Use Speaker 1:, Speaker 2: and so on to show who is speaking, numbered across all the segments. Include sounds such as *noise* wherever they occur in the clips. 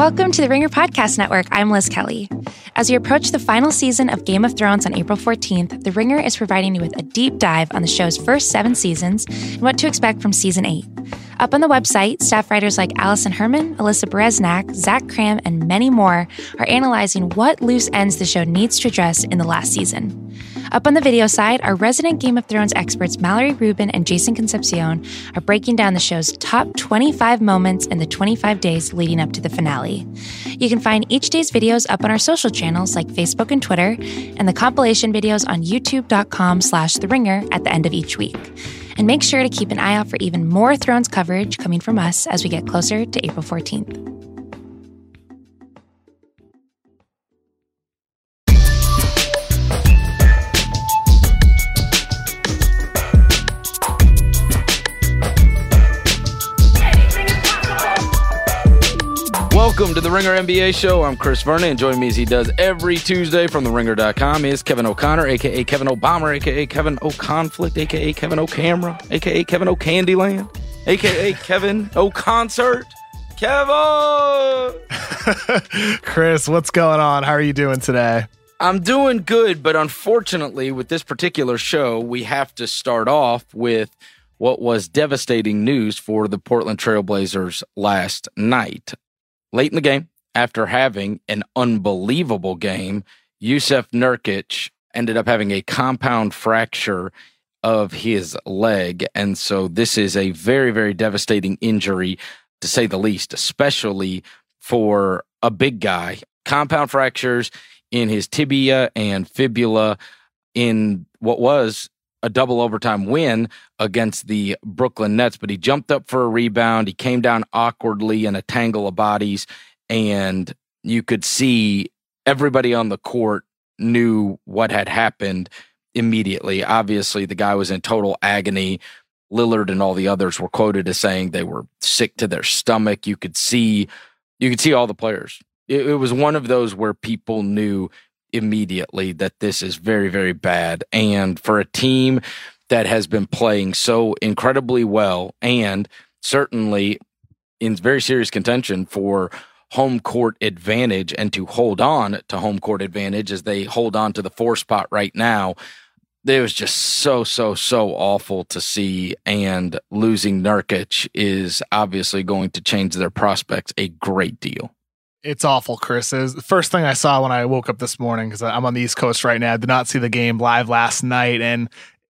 Speaker 1: Welcome to the Ringer Podcast Network. I'm Liz Kelly. As we approach the final season of Game of Thrones on April 14th, The Ringer is providing you with a deep dive on the show's first seven seasons and what to expect from season eight. Up on the website, staff writers like Alison Herman, Alyssa Bereznak, Zach Kram, and many more are analyzing what loose ends the show needs to address in the last season. Up on the video side, our resident Game of Thrones experts Mallory Rubin and Jason Concepcion are breaking down the show's top 25 moments in the 25 days leading up to the finale. You can find each day's videos up on our social channels like Facebook and Twitter, and the compilation videos on youtube.com slash the ringer at the end of each week. And make sure to keep an eye out for even more Thrones coverage coming from us as we get closer to April 14th.
Speaker 2: Welcome to the Ringer NBA show. I'm Chris Vernon, and joining me as he does every Tuesday from theringer.com is Kevin O'Connor, aka Kevin Obama, aka Kevin O'Conflict, aka Kevin O'Camera, aka Kevin O'Candyland, aka *laughs* Kevin O'Concert. Kevin! *laughs*
Speaker 3: Chris, what's going on? How are you doing today?
Speaker 2: I'm doing good, but unfortunately, with this particular show, we have to start off with what was devastating news for the Portland Trailblazers last night late in the game, after having an unbelievable game, Jusuf Nurkic ended up having a compound fracture of his leg. And so this is a very, very devastating injury, to say the least, especially for a big guy. Compound fractures in his tibia and fibula in what was a double overtime win against the Brooklyn Nets, but he jumped up for a rebound. He came down awkwardly in a tangle of bodies, and you could see everybody on the court knew what had happened immediately. Obviously, the guy was in total agony. Lillard and all the others were quoted as saying they were sick to their stomach. You could see, you could see all the players. It, it was one of those where people knew immediately that this is very, very bad. And for a team that has been playing so incredibly well and certainly in very serious contention for home court advantage and to hold on to home court advantage as they hold on to the four spot right now. It was just so, so, so awful to see. And losing Nurkic is obviously going to change their prospects a great deal.
Speaker 3: It's awful, Chris. Is the first thing I saw when I woke up this morning because I'm on the East Coast right now. I did not see the game live last night, and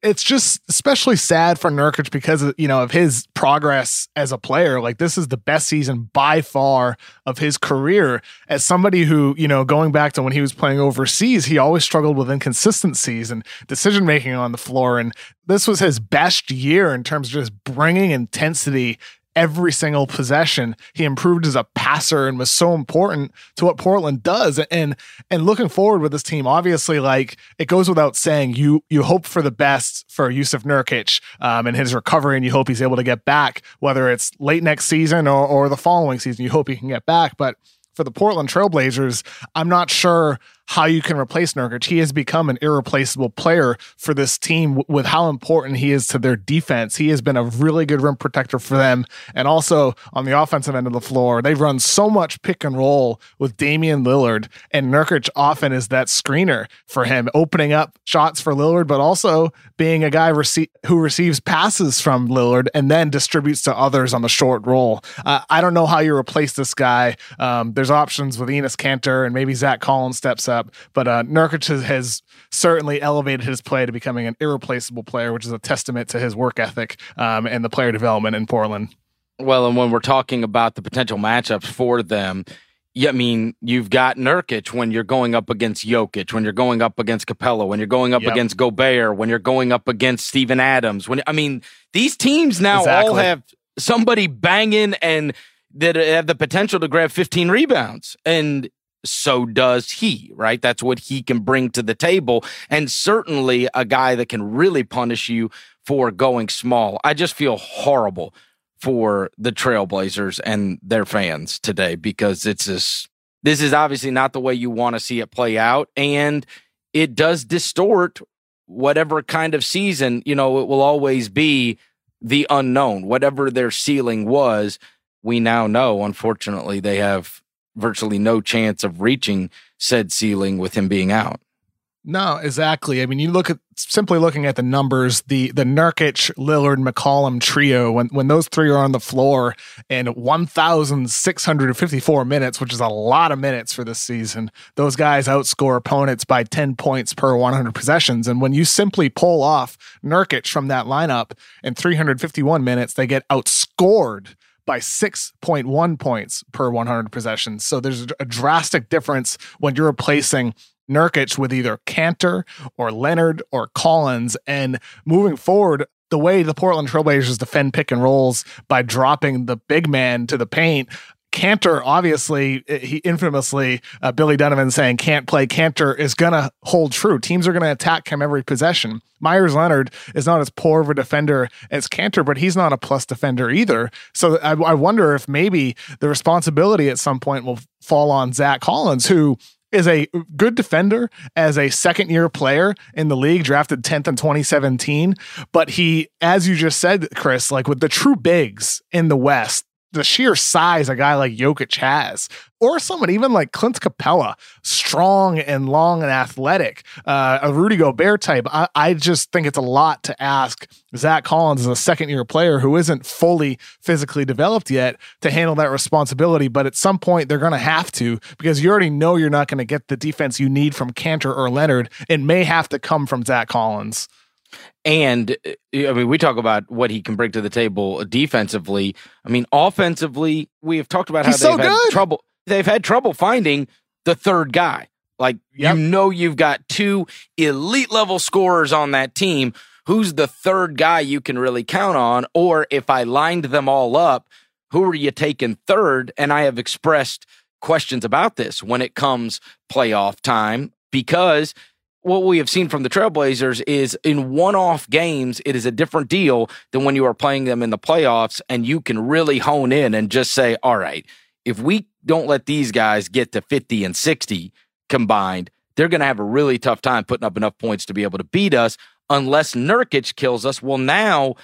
Speaker 3: it's just especially sad for Nurkic because of, you know of his progress as a player. Like this is the best season by far of his career. As somebody who you know going back to when he was playing overseas, he always struggled with inconsistencies and decision making on the floor, and this was his best year in terms of just bringing intensity every single possession. He improved as a passer and was so important to what Portland does. And and looking forward with this team, obviously, like it goes without saying, you you hope for the best for Jusuf Nurkic um, and his recovery, and you hope he's able to get back, whether it's late next season or, or the following season. You hope he can get back, but for the Portland Trailblazers, I'm not sure how you can replace Nurkic. He has become an irreplaceable player for this team with how important he is to their defense. He has been a really good rim protector for them. And also on the offensive end of the floor, they've run so much pick and roll with Damian Lillard, and Nurkic often is that screener for him, opening up shots for Lillard, but also being a guy rece- who receives passes from Lillard and then distributes to others on the short roll. Uh, I don't know how you replace this guy. Um, there's options with Enes Kanter and maybe Zach Collins steps up up. But uh, Nurkic has certainly elevated his play to becoming an irreplaceable player, which is a testament to his work ethic um, and the player development in Portland.
Speaker 2: Well, and when we're talking about the potential matchups for them, yeah, I mean, you've got Nurkic when you're going up against Jokic, when you're going up against Capela, when you're going up yep. against Gobert, when you're going up against Steven Adams. When I mean, these teams now exactly. all have somebody banging and that have the potential to grab 15 rebounds. And so does he, right? That's what he can bring to the table. And certainly a guy that can really punish you for going small. I just feel horrible for the Trailblazers and their fans today because it's this this is obviously not the way you want to see it play out and it does distort whatever kind of season, you know, it will always be the unknown. Whatever their ceiling was, we now know unfortunately they have virtually no chance of reaching said ceiling with him being out.
Speaker 3: No, exactly. I mean, you look at simply looking at the numbers, the the Nurkic, Lillard, McCollum trio, when when those three are on the floor in 1,654 minutes, which is a lot of minutes for this season, those guys outscore opponents by 10 points per 100 possessions. And when you simply pull off Nurkic from that lineup in 351 minutes, they get outscored by 6.1 points per 100 possessions. So there's a drastic difference when you're replacing Nurkic with either Kanter or Leonard or Collins. And moving forward, the way the Portland Trailblazers defend pick and rolls by dropping the big man to the paint, Kanter, obviously, eh, he infamously, uh, Billy Donovan saying can't play Kanter is going to hold true. Teams are going to attack him every possession. Meyers Leonard is not as poor of a defender as Kanter, but he's not a plus defender either. So I, I wonder if maybe the responsibility at some point will fall on Zach Collins, who is a good defender as a second year player in the league, drafted 10th in 2017. But he, as you just said, Chris, like with the true bigs in the West, the sheer size a guy like Jokic has, or someone even like Clint Capela, strong and long and athletic, uh, a Rudy Gobert type. I, I, just think it's a lot to ask Zach Collins as a second year player who isn't fully physically developed yet to handle that responsibility. But at some point, they're going to have to because you already know you're not going to get the defense you need from Kanter or Leonard. It may have to come from Zach Collins.
Speaker 2: And uh, I mean, we talk about what he can bring to the table defensively. I mean, offensively, we have talked about how
Speaker 3: He's
Speaker 2: they've
Speaker 3: so
Speaker 2: had
Speaker 3: good.
Speaker 2: trouble. They've had trouble finding the third guy. Like
Speaker 3: Yep.
Speaker 2: you know, you've got two elite level scorers on that team. Who's the third guy you can really count on? Or if I lined them all up, who are you taking third? And I have expressed questions about this when it comes playoff time because what we have seen from the Trailblazers is in one off games, it is a different deal than when you are playing them in the playoffs and you can really hone in and just say, all right, if we don't let these guys get to 50 and 60 combined, they're going to have a really tough time putting up enough points to be able to beat us unless Nurkic kills us. Well, now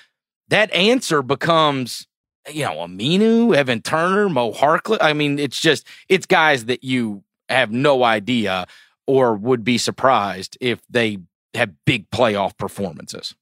Speaker 2: that answer becomes, you know, Aminu, Evan Turner, Mo Harkless. I mean, it's just, it's guys that you have no idea or would be surprised if they have big playoff performances.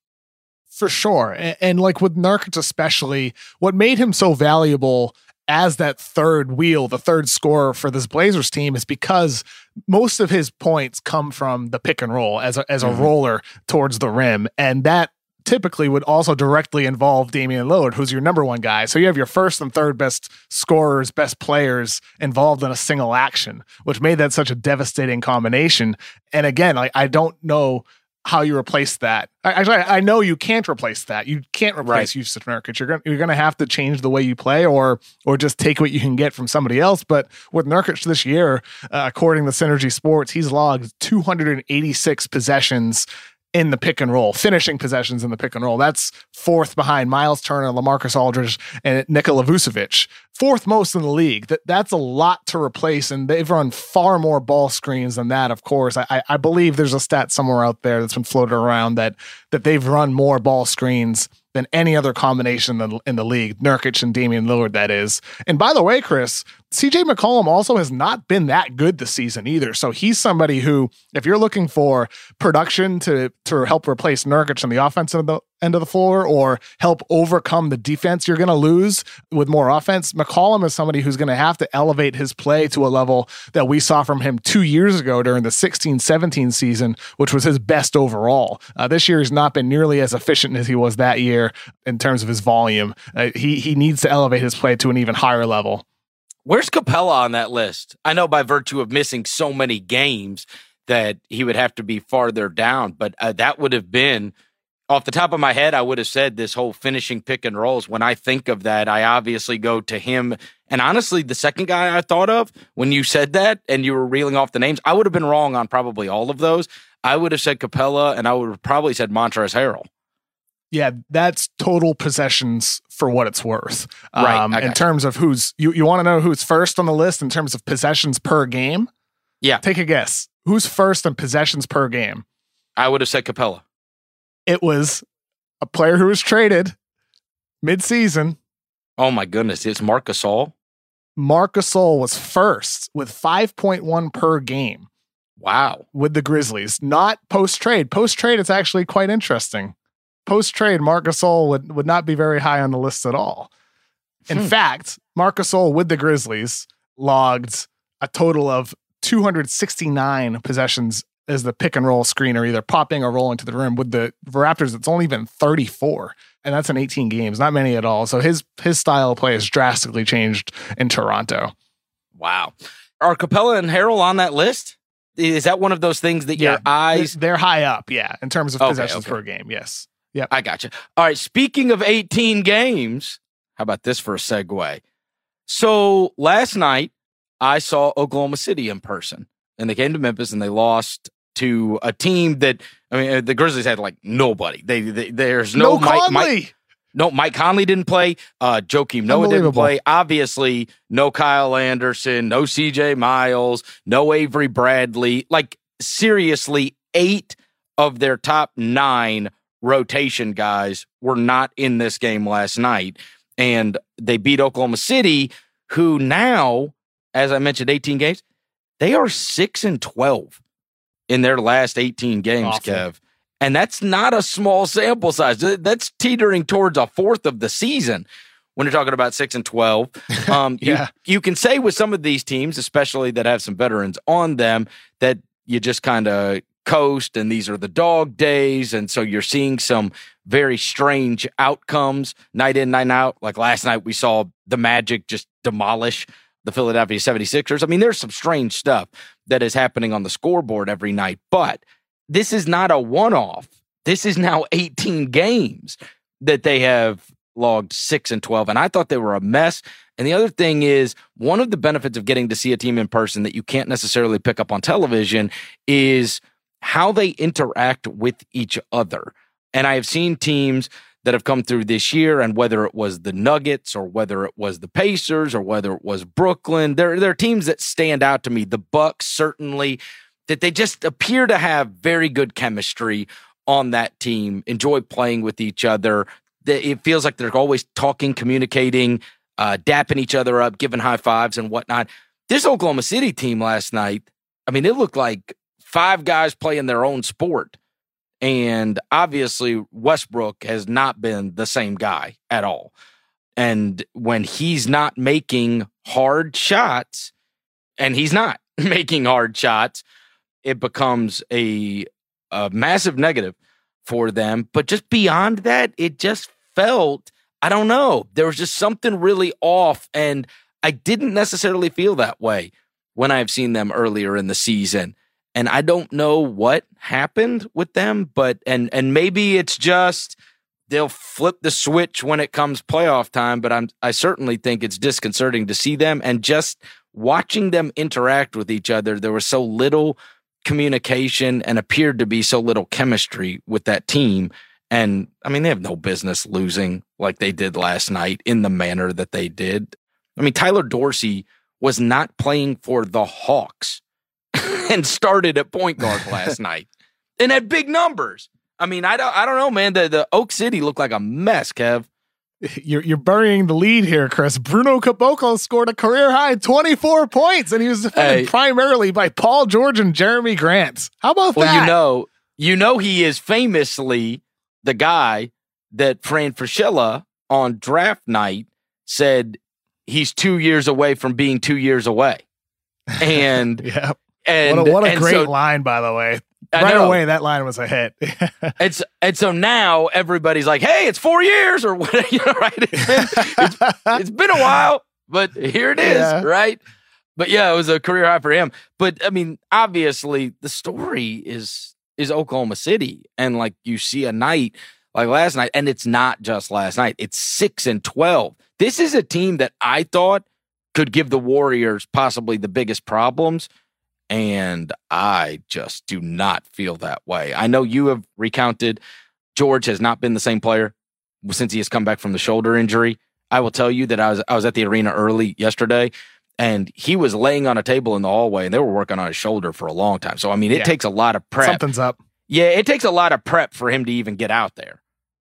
Speaker 3: For sure. And, and, like with Nurkic, especially, what made him so valuable as that third wheel, the third scorer for this Blazers team, is because most of his points come from the pick and roll as a, as a mm-hmm. roller towards the rim. And that typically would also directly involve Damian Lillard, who's your number one guy. So you have your first and third best scorers, best players involved in a single action, which made that such a devastating combination. And again, like I don't know how you replace that. Actually, I know you can't replace that. You can't replace right. Jusuf Nurkic. You're gonna you're gonna have to change the way you play, or or just take what you can get from somebody else. But with Nurkic this year, uh, according to Synergy Sports, he's logged 286 possessions in the pick and roll, finishing possessions in the pick and roll. That's fourth behind Miles Turner, Lamarcus Aldridge, and Nikola Vucevic. Fourth most in the league. That that's a lot to replace, and they've run far more ball screens than that. Of course, I, I believe there's a stat somewhere out there that's been floated around that that they've run more ball screens than any other combination in the, in the league. Nurkic and Damian Lillard, that is. And by the way, Chris, CJ McCollum also has not been that good this season either. So he's somebody who, if you're looking for production to to help replace Nurkic on the offensive end of the floor or help overcome the defense you're going to lose with more offense, McCollum is somebody who's going to have to elevate his play to a level that we saw from him two years ago during the 16 17 season, which was his best overall. Uh, this year has not been nearly as efficient as he was that year in terms of his volume. Uh, he, he needs to elevate his play to an even higher level.
Speaker 2: Where's Capela on that list? I know by virtue of missing so many games that he would have to be farther down, but uh, that would have been off the top of my head. I would have said this whole finishing pick and rolls. When I think of that, I obviously go to him. And honestly, the second guy I thought of when you said that and you were reeling off the names, I would have been wrong on probably all of those. I would have said Capela and I would have probably said Montrezl Harrell
Speaker 3: yeah, that's total possessions for what it's worth.
Speaker 2: Right. Um,
Speaker 3: in terms of who's you, you want to know who's first on the list in terms of possessions per game?
Speaker 2: Yeah.
Speaker 3: Take a guess. Who's first in possessions per game?
Speaker 2: I would have said Capela.
Speaker 3: It was a player who was traded mid-season.
Speaker 2: Oh my goodness, it's Marc Gasol.
Speaker 3: Marc Gasol was first with 5.1 per game.
Speaker 2: Wow.
Speaker 3: With the Grizzlies, not post trade. Post trade, it's actually quite interesting. Post trade, Marc Gasol would, would not be very high on the list at all. In hmm. fact, Marc Gasol with the Grizzlies logged a total of 269 possessions as the pick and roll screen are either popping or rolling to the rim. With the Raptors, it's only been 34, and that's in 18 games, not many at all. So his his style of play has drastically changed in Toronto.
Speaker 2: Wow. Are Capela and Harrell on that list? Is that one of those things that yeah, your eyes
Speaker 3: they're high up, yeah, in terms of okay, possessions okay. per game. Yes.
Speaker 2: Yeah. I got you. All right. Speaking of 18 games, how about this for a segue? So last night I saw Oklahoma City in person and they came to Memphis and they lost to a team that I mean uh, the Grizzlies had like nobody. They, they there's no,
Speaker 3: no Mike, Mike,
Speaker 2: no Mike Conley didn't play. Uh, Joakim Noah didn't play. Obviously, no Kyle Anderson, no C.J. Miles, no Avery Bradley. Like seriously, eight of their top nine rotation guys were not in this game last night, and they beat Oklahoma City, who now, as I mentioned, 18 games, they are six and 12 in their last 18 games. Kev. And that's not a small sample size. That's teetering towards a fourth of the season when you're talking about six and 12. *laughs* Um, yeah. you, you can say with some of these teams, especially that have some veterans on them, that you just kind of coast and these are the dog days. And so you're seeing some very strange outcomes night in, night out. Like last night, we saw the Magic just demolish the Philadelphia 76ers. I mean, there's some strange stuff that is happening on the scoreboard every night, but this is not a one off. This is now *laughs* 18 games that they have logged 6 and 12 and I thought they were a mess. And the other thing is one of the benefits of getting to see a team in person that you can't necessarily pick up on television is how they interact with each other. And I have seen teams that have come through this year, and whether it was the Nuggets or whether it was the Pacers or whether it was Brooklyn, there, there are teams that stand out to me. The Bucks certainly that they just appear to have very good chemistry on that team, enjoy playing with each other. It feels like they're always talking, communicating, uh, dapping each other up, giving high fives and whatnot. This Oklahoma City team last night, I mean, it looked like five guys playing their own sport. And obviously, Westbrook has not been the same guy at all. And when he's not making hard shots, and he's not *laughs* making hard shots, it becomes a, a massive negative for them. But just beyond that, it just felt, I don't know, there was just something really off. And I didn't necessarily feel that way when I've seen them earlier in the season and I don't know what happened with them, but and and maybe it's just they'll flip the switch when it comes playoff time, but I'm I certainly think it's disconcerting to see them and just watching them interact with each other. There was so little communication and appeared to be so little chemistry with that team. And I mean, they have no business losing like they did last night in the manner that they did. I mean, Tyler Dorsey was not playing for the Hawks *laughs* and started at point guard last night and had big numbers. I mean, I don't, I don't know, man. The the Oak City looked like a mess, Kev. *laughs*
Speaker 3: You're you're burying the lead here, Chris. Bruno Caboclo scored a career high 24 points, and he was defended hey. primarily by Paul George and Jerami Grant. How about
Speaker 2: well,
Speaker 3: that?
Speaker 2: Well, you know, you know, he is famously the guy that Fran Fraschilla on draft night said he's two years away from being two years away. *laughs* And
Speaker 3: yeah. And what a, what a great so, line, by the way. I right know. away, that line was a hit. *laughs*
Speaker 2: it's and so now everybody's like, "Hey, it's four years or *laughs* what?" *laughs* You know, right? It's been, it's, it's been a while, but here it is, yeah. right? But yeah, it was a career high for him. But I mean, obviously, the story is is Oklahoma City, and like you see a night like last night, and it's not just last night; it's six and twelve. This is a team that I thought could give the Warriors possibly the biggest problems and I just do not feel that way. I know you have recounted George has not been the same player since he has come back from the shoulder injury. I will tell you that I was I was at the arena early yesterday and he was laying on a table in the hallway and they were working on his shoulder for a long time. So I mean it yeah. takes a lot of prep.
Speaker 3: Something's up.
Speaker 2: Yeah, it takes a lot of prep for him to even get out there.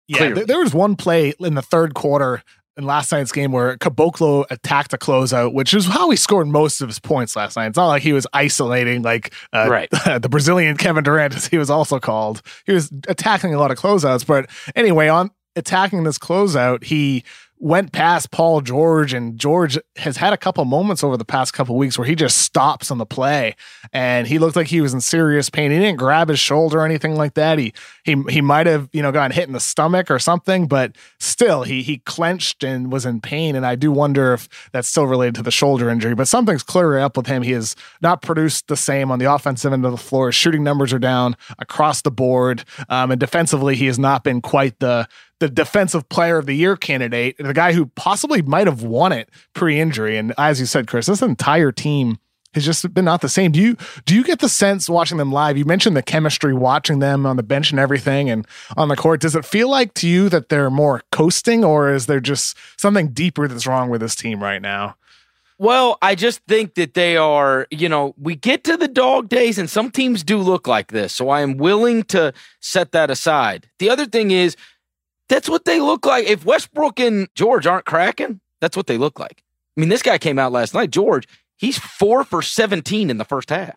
Speaker 3: Yeah, there was one play in the third quarter in last night's game where Caboclo attacked a closeout, which is how he scored most of his points last night. It's not like he was isolating like uh,
Speaker 2: Right. *laughs*
Speaker 3: the Brazilian Kevin Durant, as he was also called. He was attacking a lot of closeouts. But anyway, on attacking this closeout, he went past Paul George, and George has had a couple moments over the past couple weeks where he just stops on the play, and he looked like he was in serious pain. He didn't grab his shoulder or anything like that. He he he might have you know gotten hit in the stomach or something, but still he he clenched and was in pain. And I do wonder if that's still related to the shoulder injury. But something's clearly up with him. He has not produced the same on the offensive end of the floor. His shooting numbers are down across the board, um, and defensively he has not been quite the the defensive player of the year candidate, the guy who possibly might have won it pre-injury. And as you said, Chris, this entire team has just been not the same. Do you do you get the sense watching them live? You mentioned the chemistry watching them on the bench and everything and on the court. Does it feel like to you that they're more coasting or is there just something deeper that's wrong with this team right now?
Speaker 2: Well, I just think that they are, you know, we get to the dog days and some teams do look like this. So I am willing to set that aside. The other thing is, that's what they look like. If Westbrook and George aren't cracking, that's what they look like. I mean, this guy came out last night, George, he's four for 17 in the first half.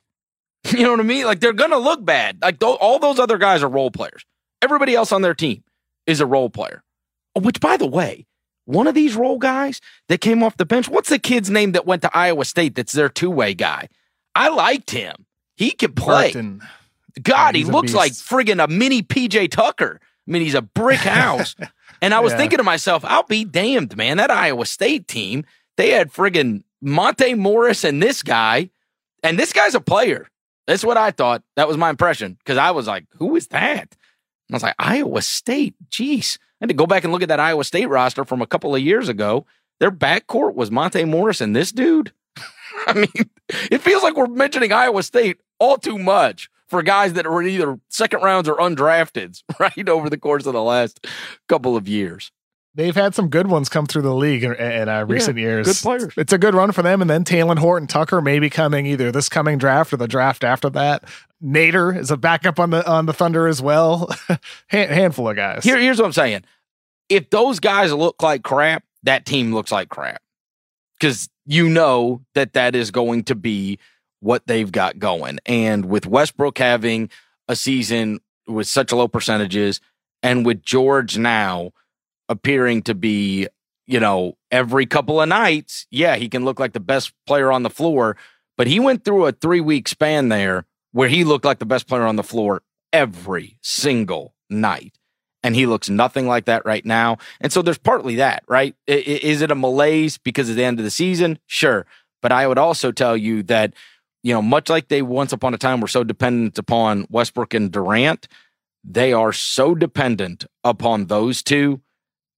Speaker 2: *laughs* You know what I mean? Like they're going to look bad. Like th- all those other guys are role players. Everybody else on their team is a role player. Which, by the way, one of these role guys that came off the bench, what's the kid's name that went to Iowa State that's their two way guy? I liked him. He could play.
Speaker 3: Burton.
Speaker 2: God, he looks like friggin' a mini PJ Tucker. I mean, he's a brick house. *laughs* and I was
Speaker 3: Yeah.
Speaker 2: thinking to myself, I'll be damned, man. That Iowa State team, they had friggin' Monte Morris and this guy, and this guy's a player. That's what I thought. That was my impression because I was like, who is that? And I was like, Iowa State. Jeez. I had to go back and look at that Iowa State roster from a couple of years ago. Their backcourt was Monte Morris and this dude. *laughs* I mean, it feels like we're mentioning Iowa State all too much for guys that were either second rounds or undrafted, *laughs* right? Over the course of the last couple of years.
Speaker 3: They've had some good ones come through the league in, in uh, recent years.
Speaker 2: good players.
Speaker 3: It's a good run for them. And then Talen Horton Tucker may be coming either this coming draft or the draft after that. Nader is a backup on the on the Thunder as well. *laughs* Hand, handful of guys.
Speaker 2: Here, here's what I'm saying. If those guys look like crap, that team looks like crap. Because you know that that is going to be what they've got going. And with Westbrook having a season with such low percentages, and with George now appearing to be, you know, every couple of nights, yeah, he can look like the best player on the floor. But he went through a three week span there where he looked like the best player on the floor every single night. And he looks nothing like that right now. And so there's partly that, right? Is it a malaise because of the end of the season? Sure. But I would also tell you that, you know, much like they once upon a time were so dependent upon Westbrook and Durant, they are so dependent upon those two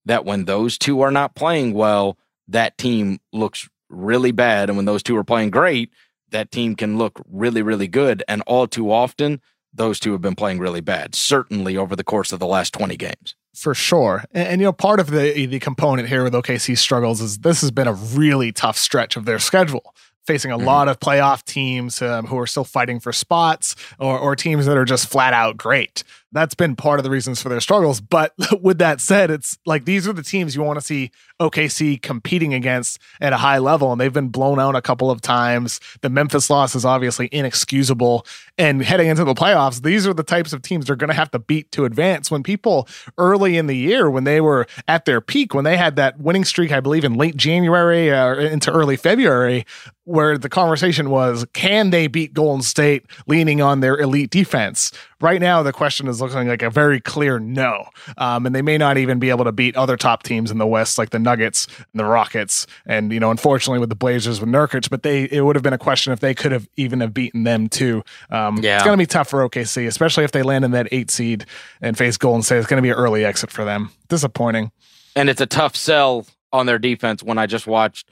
Speaker 2: that when those two are not playing well, that team looks really bad. And when those two are playing great, that team can look really, really good. And all too often, those two have been playing really bad, certainly over the course of the last 20 games.
Speaker 3: for sure. And, and, you know, part of the the component here with OKC struggles is this has been a really tough stretch of their schedule. Facing a
Speaker 2: Mhm.
Speaker 3: lot of playoff teams um, who are still fighting for spots, or, or teams that are just flat out great. That's been part of the reasons for their struggles. But *laughs* with that said, it's like these are the teams you want to see OKC competing against at a high level, and they've been blown out a couple of times. The Memphis loss is obviously inexcusable. And heading into the playoffs, these are the types of teams they're going to have to beat to advance. When people early in the year, when they were at their peak, when they had that winning streak, I believe in late January uh, or into early February, where the conversation was, can they beat Golden State leaning on their elite defense? Right now, the question is looking like a very clear no. Um, and they may not even be able to beat other top teams in the West, like the Nuggets and the Rockets. And, you know, unfortunately with the Blazers with Nurkic, but they, it would have been a question if they could have even have beaten them too. Um,
Speaker 2: Yeah.
Speaker 3: It's going to be tough for OKC, especially if they land in that eight seed and face Golden State. It's going to be an early exit for them. Disappointing.
Speaker 2: And it's a tough sell on their defense when I just watched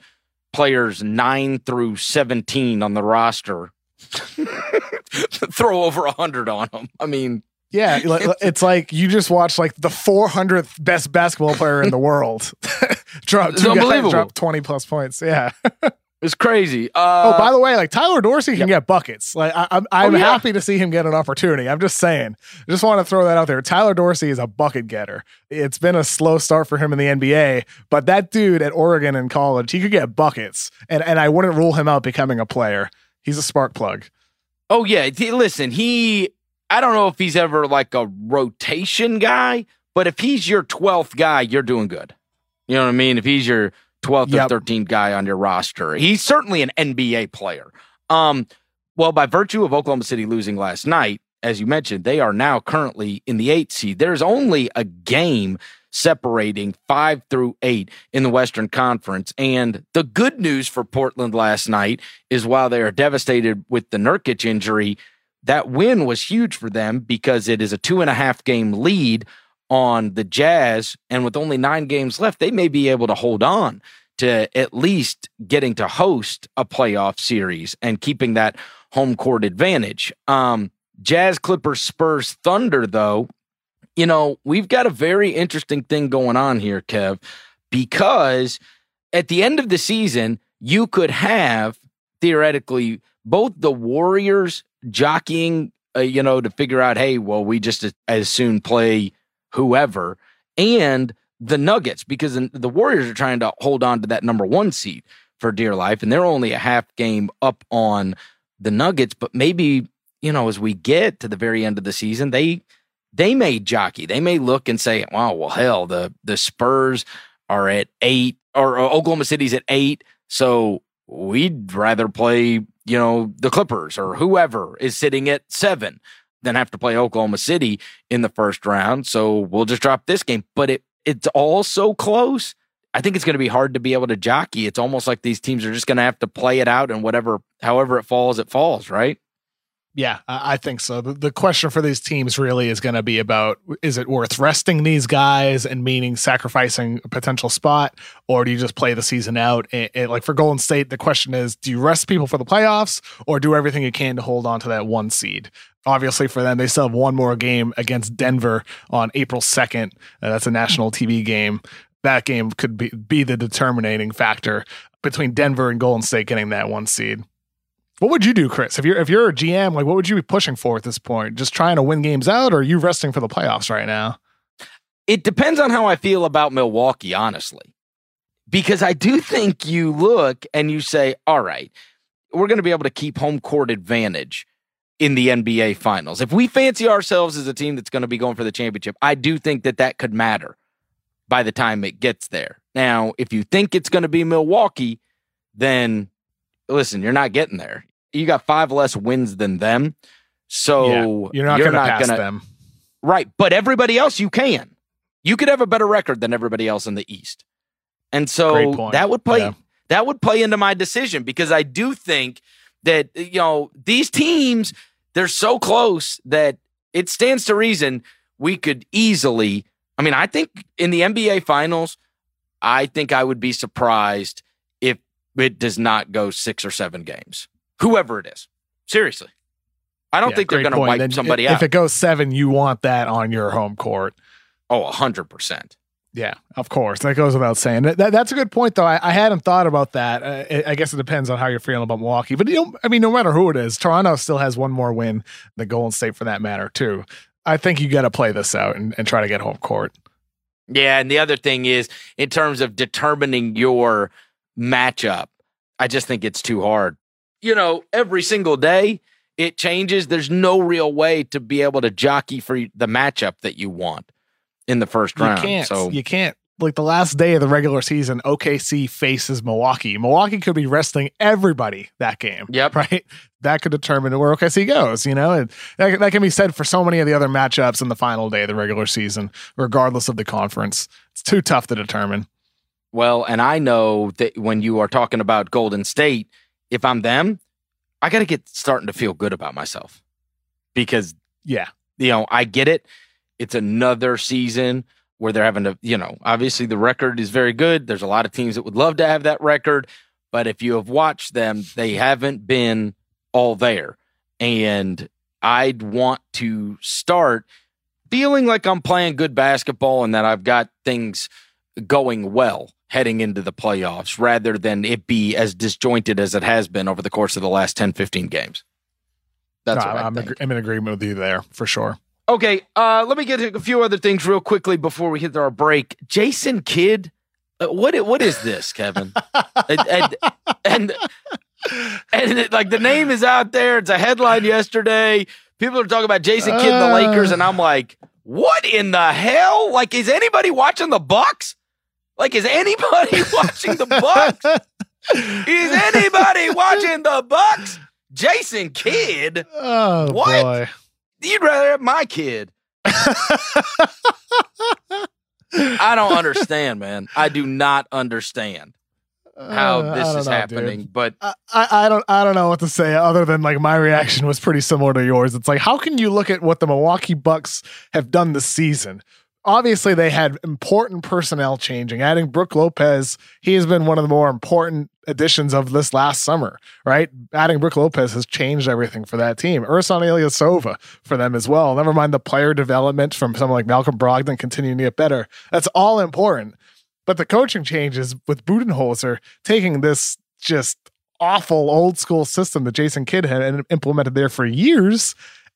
Speaker 2: players nine through 17 on the roster *laughs* *laughs* throw over a 100 on them. I mean,
Speaker 3: Yeah, *laughs* it's like you just watched like the 400th best basketball player in the world *laughs* drop two guys drop 20 plus points. Yeah.
Speaker 2: It's crazy. Uh,
Speaker 3: oh, by the way, like Tyler Dorsey can yep. get buckets. Like I, am I'm, I'm oh, yeah. happy to see him get an opportunity. I'm just saying. I just want to throw that out there. Tyler Dorsey is a bucket getter. It's been a slow start for him in the NBA, but that dude at Oregon in college, he could get buckets, and and I wouldn't rule him out becoming a player. He's a spark plug.
Speaker 2: Oh yeah, listen, he. I don't know if he's ever like a rotation guy, but if he's your 12th guy, you're doing good. You know what I mean? If he's your 12th yep. or 13th guy on your roster. He's certainly an NBA player. Um, well, by virtue of Oklahoma City losing last night, as you mentioned, they are now currently in the eighth seed. There's only a game separating five through eight in the Western Conference. And the good news for Portland last night is while they are devastated with the Nurkic injury, that win was huge for them because it is a two and a half game lead on the Jazz. And with only nine games left, they may be able to hold on to at least getting to host a playoff series and keeping that home court advantage. Um, Jazz, Clippers, Spurs, Thunder, though, you know, we've got a very interesting thing going on here, Kev, because at the end of the season, you could have theoretically both the Warriors jockeying, uh, you know, to figure out, hey, well, we just as soon play whoever, and the Nuggets because the Warriors are trying to hold on to that number one seed for dear life, and they're only a half game up on the Nuggets. But maybe you know, as we get to the very end of the season, they they may jockey. They may look and say, "Wow, well, hell, the the Spurs are at eight, or, Oklahoma City's at eight, so we'd rather play." You know, the Clippers or whoever is sitting at seven than have to play Oklahoma City in the first round. So we'll just drop this game. But it it's all so close. I think it's going to be hard to be able to jockey. It's almost like these teams are just going to have to play it out and whatever, however it falls, it falls, right?
Speaker 3: Yeah, I think so. The, question for these teams really is going to be about is it worth resting these guys and meaning sacrificing a potential spot, or do you just play the season out? And, like for Golden State, the question is do you rest people for the playoffs or do everything you can to hold on to that one seed? Obviously, for them, they still have one more game against Denver on April 2nd. Uh, that's a national TV game. That game could be, be the determining factor between Denver and Golden State getting that one seed. What would you do, Chris? If you're if you're a GM, like what would you be pushing for at this point? Just trying to win games out, or are you resting for the playoffs right now?
Speaker 2: It depends on how I feel about Milwaukee, honestly. Because I do think you look and you say, all right, we're going to be able to keep home court advantage in the NBA finals. If we fancy ourselves as a team that's going to be going for the championship, I do think that that could matter by the time it gets there. Now, if you think it's going to be Milwaukee, then listen, you're not getting there. You got five less wins than them. So
Speaker 3: yeah, you're not going to pass gonna, them.
Speaker 2: Right. But everybody else, you can. You could have a better record than everybody else in the East. And so that would play yeah. that would play into my decision because I do think that you know these teams they're so close that it stands to reason we could easily I mean I think in the NBA finals I think I would be surprised it does not go six or seven games. Whoever it is. Seriously. I don't yeah, think they're going to wipe then somebody
Speaker 3: if,
Speaker 2: out.
Speaker 3: If it goes seven, you want that on your home court.
Speaker 2: Oh, 100%.
Speaker 3: Yeah, of course. That goes without saying. That, that's a good point, though. I, I hadn't thought about that. Uh, I guess it depends on how you're feeling about Milwaukee. But, you know, I mean, no matter who it is, Toronto still has one more win than Golden State for that matter, too. I think you got to play this out and, and try to get home court.
Speaker 2: Yeah. And the other thing is, in terms of determining your matchup. I just think it's too hard. You know, every single day it changes. There's no real way to be able to jockey for the matchup that you want in the first round.
Speaker 3: You can't.
Speaker 2: So
Speaker 3: you can't. Like the last day of the regular season, OKC faces Milwaukee. Milwaukee could be wrestling everybody that game.
Speaker 2: Yep. *laughs*
Speaker 3: Right. That could determine where OKC goes. You know, and that, that can be said for so many of the other matchups in the final day of the regular season, regardless of the conference. It's too tough to determine.
Speaker 2: Well, and I know that when you are talking about Golden State, if I'm them, I got to get starting to feel good about myself because,
Speaker 3: yeah,
Speaker 2: you know, I get it. It's another season where they're having to, you know, obviously the record is very good. There's a lot of teams that would love to have that record. But if you have watched them, they haven't been all there. And I'd want to start feeling like I'm playing good basketball and that I've got things going well heading into the playoffs rather than it be as disjointed as it has been over the course of the last 10, 15 games. That's
Speaker 3: No,
Speaker 2: I
Speaker 3: I'm,
Speaker 2: think.
Speaker 3: ag- I'm in agreement with you there for sure.
Speaker 2: Okay, uh, let me get to a few other things real quickly before we hit our break. Jason Kidd, uh, what what is this, Kevin? *laughs* and, and and it- like the name is out there. It's a headline yesterday. People are talking about Jason Kidd and the. Lakers, and I'm like, what in the hell? Like, is anybody watching the Bucks? Like, is anybody *laughs* watching the Bucks? Is *laughs* anybody watching the Bucks? Jason Kidd,
Speaker 3: Oh
Speaker 2: What?
Speaker 3: boy.
Speaker 2: you'd rather have my kid. *laughs* I don't understand, man. I do not understand how
Speaker 3: Uh,
Speaker 2: this is
Speaker 3: know,
Speaker 2: happening.
Speaker 3: dude.
Speaker 2: But
Speaker 3: I, I I don't I don't know what to say other than like my reaction was pretty similar to yours. It's like how can you look at what the Milwaukee Bucks have done this season? Obviously, they had important personnel changing. Adding Brook Lopez, he has been one of the more important additions of this last summer, right? Adding Brook Lopez has changed everything for that team. Ersan Ilyasova for them as well. Never mind the player development from someone like Malcolm Brogdon continuing to get better. That's all important. But the coaching changes with Budenholzer taking this just awful old school system that Jason Kidd had implemented there for years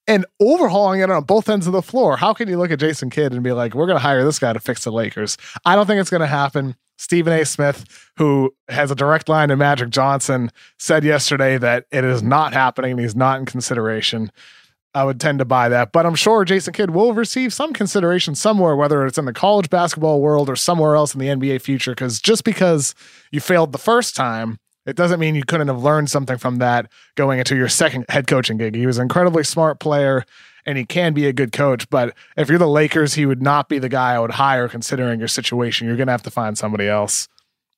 Speaker 3: and overhauling it on both ends of the floor. How can you look at Jason Kidd and be like, we're going to hire this guy to fix the Lakers? I don't think it's going to happen. Stephen A. Smith, who has a direct line to Magic Johnson, said yesterday that it is not happening and he's not in consideration. I would tend to buy that, but I'm sure Jason Kidd will receive some consideration somewhere, whether it's in the college basketball world or somewhere else in the NBA future. Because just because you failed the first time, it doesn't mean you couldn't have learned something from that going into your second head coaching gig. He was an incredibly smart player and he can be a good coach. But if you're the Lakers, he would not be the guy I would hire considering your situation. You're going to have to find somebody else.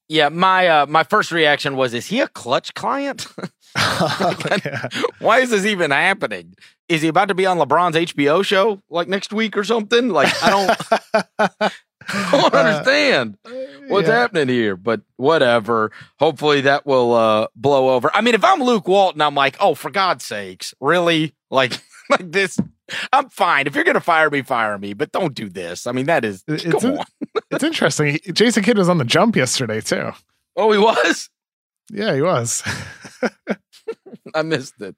Speaker 2: yeah, my uh, my first reaction was, is he a Klutch client? *laughs* *laughs*
Speaker 3: Yeah.
Speaker 2: Why is this even happening? Is he about to be on LeBron's HBO show like next week or something? Like I don't, *laughs* I *laughs* don't understand what's
Speaker 3: Yeah.
Speaker 2: happening here. But whatever. Hopefully that will uh, blow over. I mean, if I'm Luke Walton, I'm like, oh, for God's sakes, really? Like *laughs* like this. I'm fine. If you're gonna fire me, fire me. But don't do this. I mean, that is
Speaker 3: It's
Speaker 2: come on. *laughs*
Speaker 3: It's interesting. Jason Kidd was on the jump yesterday, too.
Speaker 2: Oh, he was.
Speaker 3: Yeah, he was. *laughs*
Speaker 2: I missed it.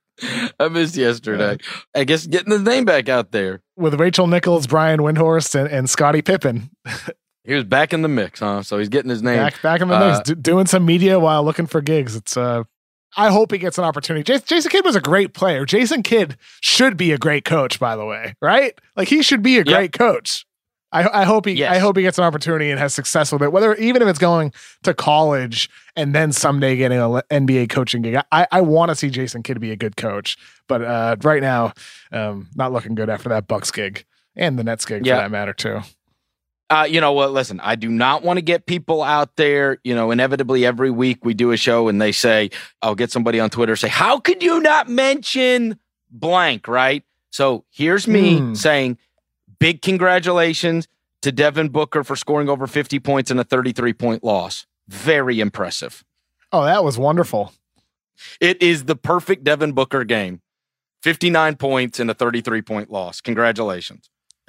Speaker 2: I missed yesterday. I guess getting his name back out there.
Speaker 3: With Rachel Nichols, Brian Windhorst, and, and Scottie Pippen *laughs*
Speaker 2: He was back in the mix, huh? So he's getting his name.
Speaker 3: back back in the
Speaker 2: Uh,
Speaker 3: mix, do, doing some media while looking for gigs. It's uh, I hope he gets an opportunity. Jason, Jason Kidd was a great player. Jason Kidd should be a great coach, by the way, right? Like he should be a
Speaker 2: Yep.
Speaker 3: great coach. I, I hope he
Speaker 2: Yes.
Speaker 3: I hope he gets an opportunity and has success with it. Whether even if it's going to college and then someday getting an NBA coaching gig, I, I want to see Jason Kidd be a good coach. But uh, right now, um, not looking good after that Bucks gig and the Nets gig
Speaker 2: Yeah.
Speaker 3: for that matter too.
Speaker 2: Uh, you know what? Listen, I do not want to get people out there. You know, inevitably every week we do a show and they say, I'll get somebody on Twitter say, How could you not mention blank? Right. So here's me
Speaker 3: Hmm.
Speaker 2: saying, Big congratulations to Devin Booker for scoring over 50 points in a 33 point loss. Very impressive.
Speaker 3: Oh, that was wonderful.
Speaker 2: It is the perfect Devin Booker game 59 points in a 33 point loss. Congratulations. *laughs*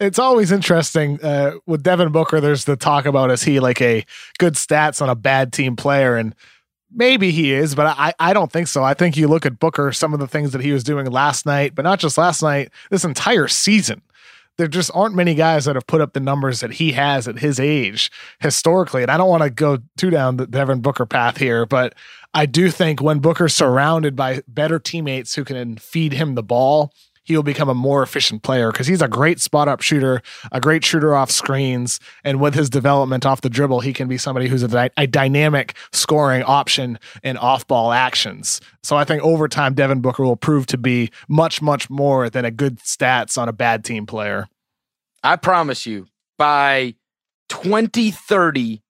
Speaker 3: it's always interesting uh, with Devin Booker. There's the talk about is he like a good stats on a bad team player, and maybe he is, but I I don't think so. I think you look at Booker, some of the things that he was doing last night, but not just last night, this entire season. There just aren't many guys that have put up the numbers that he has at his age historically. And I don't want to go too down the Devin Booker path here, but I do think when Booker's surrounded by better teammates who can feed him the ball, he'll become a more efficient player because he's a great spot up shooter, a great shooter off screens. And with his development off the dribble, he can be somebody who's a, dy- a dynamic scoring option in off ball actions. So I think over time, Devin Booker will prove to be much, much more than a good stats on a bad team player.
Speaker 2: I promise you, by 2030,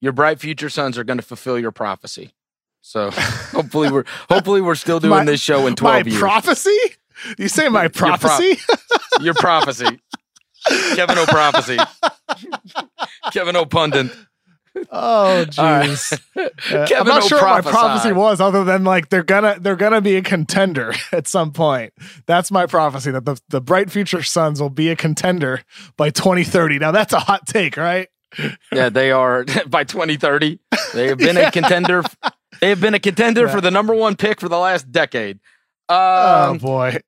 Speaker 2: your bright future Suns are going to fulfill your prophecy. So *laughs* hopefully we're hopefully we're still doing
Speaker 3: My-
Speaker 2: this show in
Speaker 3: My
Speaker 2: 12 years.
Speaker 3: prophecy? You say my prophecy?
Speaker 2: your prophecy. Kevin O prophecy. Kevin O pundit.
Speaker 3: Oh jeez. Uh, I'm not sure what my prophecy was, other than like they're gonna they're gonna be a contender *laughs* at some point. That's my prophecy that the the bright future Suns will be a contender by 2030. Now that's a hot take, right?
Speaker 2: yeah, they are *laughs* by 2030. *laughs* They have been a contender. They have been a contender
Speaker 3: Yeah.
Speaker 2: for the number one pick for the last decade.
Speaker 3: Oh
Speaker 2: Um,
Speaker 3: boy.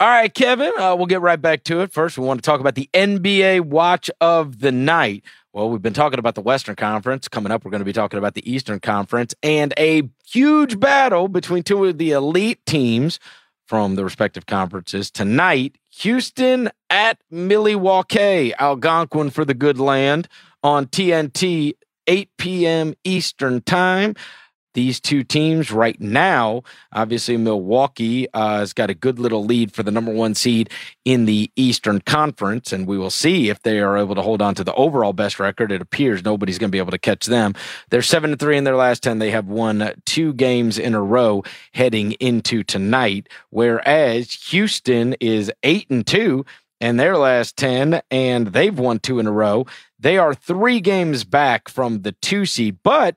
Speaker 2: All right, Kevin, uh, we'll get right back to it. First, we want to talk about the NBA watch of the night. Well, we've been talking about the Western Conference. Coming up, we're going to be talking about the Eastern Conference and a huge battle between two of the elite teams from the respective conferences tonight. Houston at Milwaukee, Algonquin for the good land on TNT, 8 p.m. Eastern Time. These two teams right now, obviously Milwaukee uh, has got a good little lead for the number one seed in the Eastern Conference, and we will see if they are able to hold on to the overall best record. It appears nobody's going to be able to catch them. They're seven to three in their last ten. They have won two games in a row heading into tonight, whereas Houston is eight and two in their last 10, and they've won two in a row. They are three games back from the two seed, but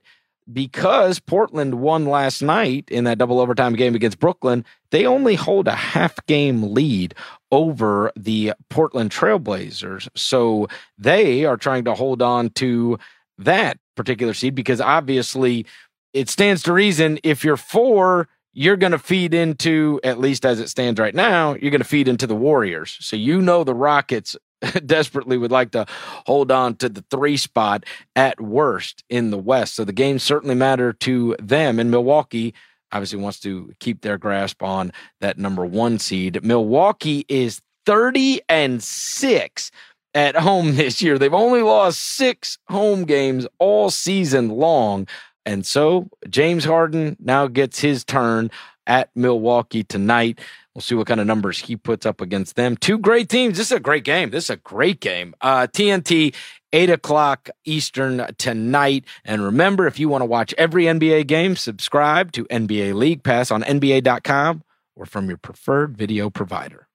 Speaker 2: because Portland won last night in that double overtime game against Brooklyn, they only hold a half game lead over the Portland Trailblazers. So they are trying to hold on to that particular seed because obviously it stands to reason if you're four, you're going to feed into, at least as it stands right now, you're going to feed into the Warriors. So you know the Rockets *laughs* desperately would like to hold on to the three spot at worst in the West. So the games certainly matter to them. And Milwaukee obviously wants to keep their grasp on that number one seed. Milwaukee is 30 and 6 at home *laughs* this year. They've only lost six home games all season long. And so James Harden now gets his turn at Milwaukee tonight. We'll see what kind of numbers he puts up against them. Two great teams. This is a great game. This is a great game. Uh, TNT, 8 o'clock Eastern tonight. And remember, if you want to watch every NBA game, subscribe to NBA League Pass on NBA.com or from your preferred video provider.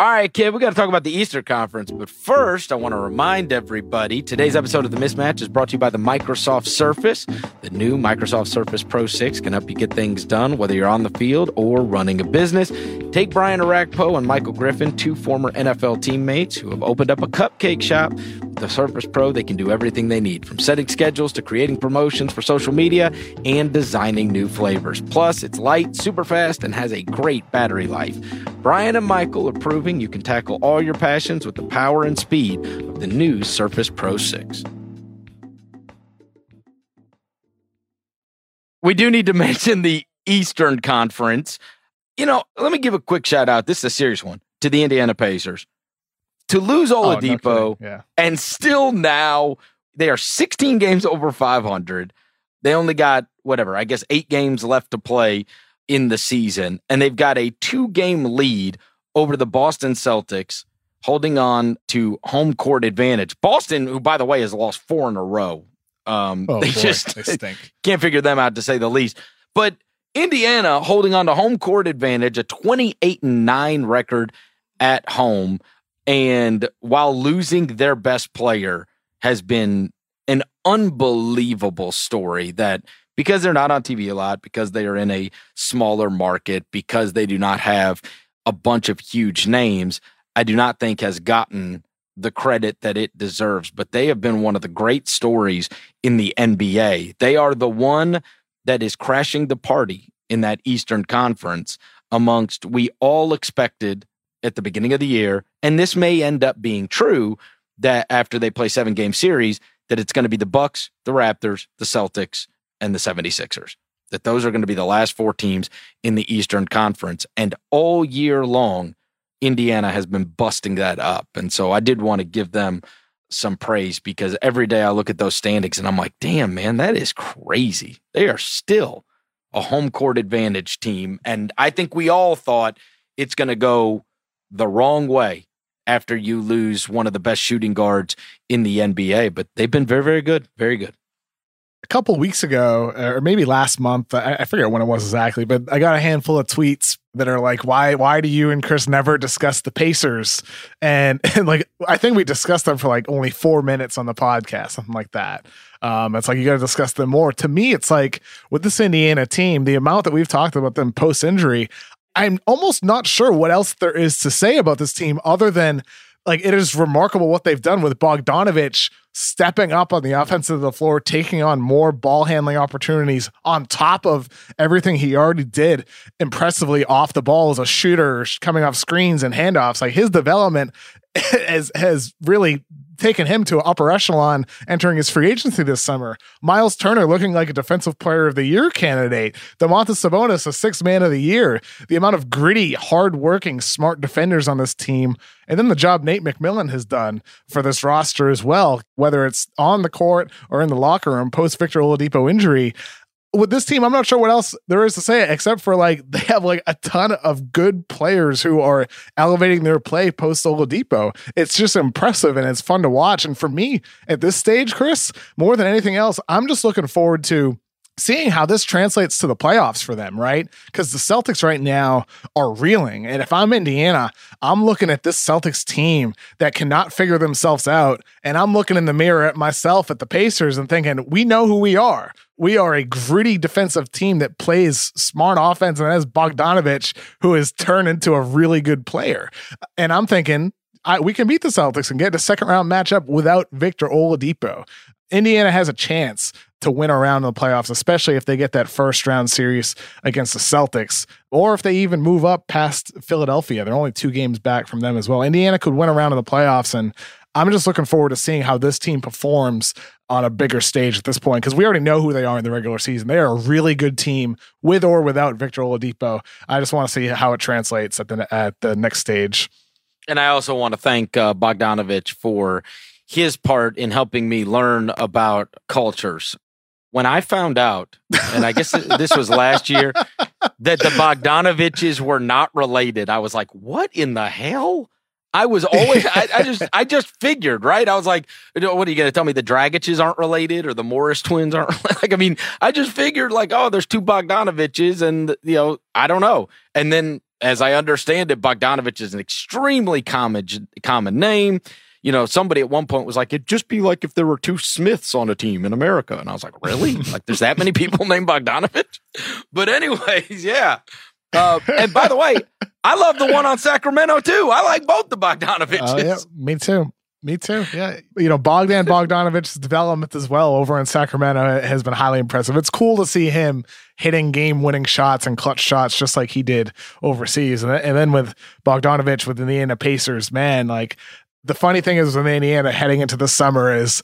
Speaker 2: All right, kid, we got to talk about the Easter Conference. But first, I want to remind everybody today's episode of The Mismatch is brought to you by the Microsoft Surface. The new Microsoft Surface Pro 6 can help you get things done, whether you're on the field or running a business. Take Brian Orakpo and Michael Griffin, two former NFL teammates who have opened up a cupcake shop. With the Surface Pro, they can do everything they need from setting schedules to creating promotions for social media and designing new flavors. Plus, it's light, super fast, and has a great battery life. Brian and Michael are proving you can tackle all your passions with the power and speed of the new Surface Pro 6. We do need to *laughs* mention the Eastern Conference. You know, let me give a quick shout out. This is a serious one to the Indiana Pacers. To lose
Speaker 3: Oh, no
Speaker 2: Oladipo
Speaker 3: yeah.
Speaker 2: and still now they are 16 games over 500. They only got whatever, I guess, eight games left to play in the season, and they've got a two game lead over the Boston Celtics, holding on to home court advantage. Boston, who, by the way, has lost four in a row. Um,
Speaker 3: Oh *laughs*
Speaker 2: they
Speaker 3: boy,
Speaker 2: just
Speaker 3: they stink. *laughs*
Speaker 2: can't figure them out to say the least. But Indiana holding on to home court advantage, a 28 and 9 record at home. And while losing their best player has been an unbelievable story that because they're not on TV a lot, because they are in a smaller market, because they do not have a bunch of huge names, I do not think has gotten the credit that it deserves. But they have been one of the great stories in the NBA. They are the one that is crashing the party in that Eastern Conference amongst we all expected at the beginning of the year, and this may end up being true that after they play seven game series, that it's going to be the Bucks, the Raptors, the Celtics, and the 76ers. That those are going to be the last four teams in the Eastern Conference. And all year long, Indiana has been busting that up. And so I did want to give them some praise because every day I look at those standings and I'm like, damn, man, that is crazy. They are still a home court advantage team. And I think we all thought it's going to go the wrong way after you lose one of the best shooting guards in the NBA. But they've been very, very good. Very good.
Speaker 3: A couple weeks ago, or maybe last month, I, I forget when it was exactly, but I got a handful of tweets that are like, "Why, why do you and Chris never discuss the Pacers?" And, *laughs* and like, I think we discussed them for like only four minutes on the podcast, something like that. Um, it's like you got to discuss them more. To me, it's like with this Indiana team, the amount that we've talked about them post injury, I'm almost not sure what else there is to say about this team other than like it is remarkable what they've done with Bogdanovich stepping up on the offensive of the floor, taking on more ball handling opportunities on top of everything he already did impressively off the ball as a shooter, coming off screens and handoffs. Like his development *laughs* has has really taken him to upper echelon entering his free agency this summer. Miles Turner looking like a defensive player of the year candidate. Domantas Sabonis, a sixth man of the year. The amount of gritty, hardworking, smart defenders on this team. And then the job Nate McMillan has done for this roster as well, whether it's on the court or in the locker room post Victor Oladipo injury with this team, I'm not sure what else there is to say except for like they have like a ton of good players who are elevating their play post Oladipo. It's just impressive and it's fun to watch. And for me at this stage, Chris, more than anything else, I'm just looking forward to seeing how this translates to the playoffs for them, right? Because the Celtics right now are reeling. And if I'm Indiana, I'm looking at this Celtics team that cannot figure themselves out. And I'm looking in the mirror at myself at the Pacers and thinking, we know who we are. We are a gritty defensive team that plays smart offense and has Bogdanovich, who has turned into a really good player. And I'm thinking, I, we can beat the Celtics and get a second round matchup without Victor Oladipo. Indiana has a chance to win around in the playoffs, especially if they get that first round series against the Celtics, or if they even move up past Philadelphia. They're only two games back from them as well. Indiana could win around in the playoffs, and I'm just looking forward to seeing how this team performs on a bigger stage at this point because we already know who they are in the regular season. They are a really good team with or without Victor Oladipo. I just want to see how it translates at the at the next stage.
Speaker 2: And I also want to thank uh, Bogdanovich for his part in helping me learn about cultures when I found out, and I guess this was last year, that the Bogdanoviches were not related, I was like, what in the hell? I was always, I, I, just, I just figured, right? I was like, what are you going to tell me? The Dragiches aren't related or the Morris twins aren't *laughs* like, I mean, I just figured like, oh, there's two Bogdanoviches and, you know, I don't know. And then as I understand it, Bogdanovich is an extremely common, common name you know, somebody at one point was like, it'd just be like if there were two Smiths on a team in America. And I was like, really? *laughs* like, there's that many people named Bogdanovich? But, anyways, yeah. Uh, and by the way, I love the one on Sacramento too. I like both the Bogdanoviches. Uh,
Speaker 3: yeah, me too. Me too. Yeah. You know, Bogdan *laughs* Bogdanovich's development as well over in Sacramento has been highly impressive. It's cool to see him hitting game winning shots and clutch shots just like he did overseas. And, and then with Bogdanovich with the Indiana Pacers, man, like the funny thing is with Indiana heading into the summer is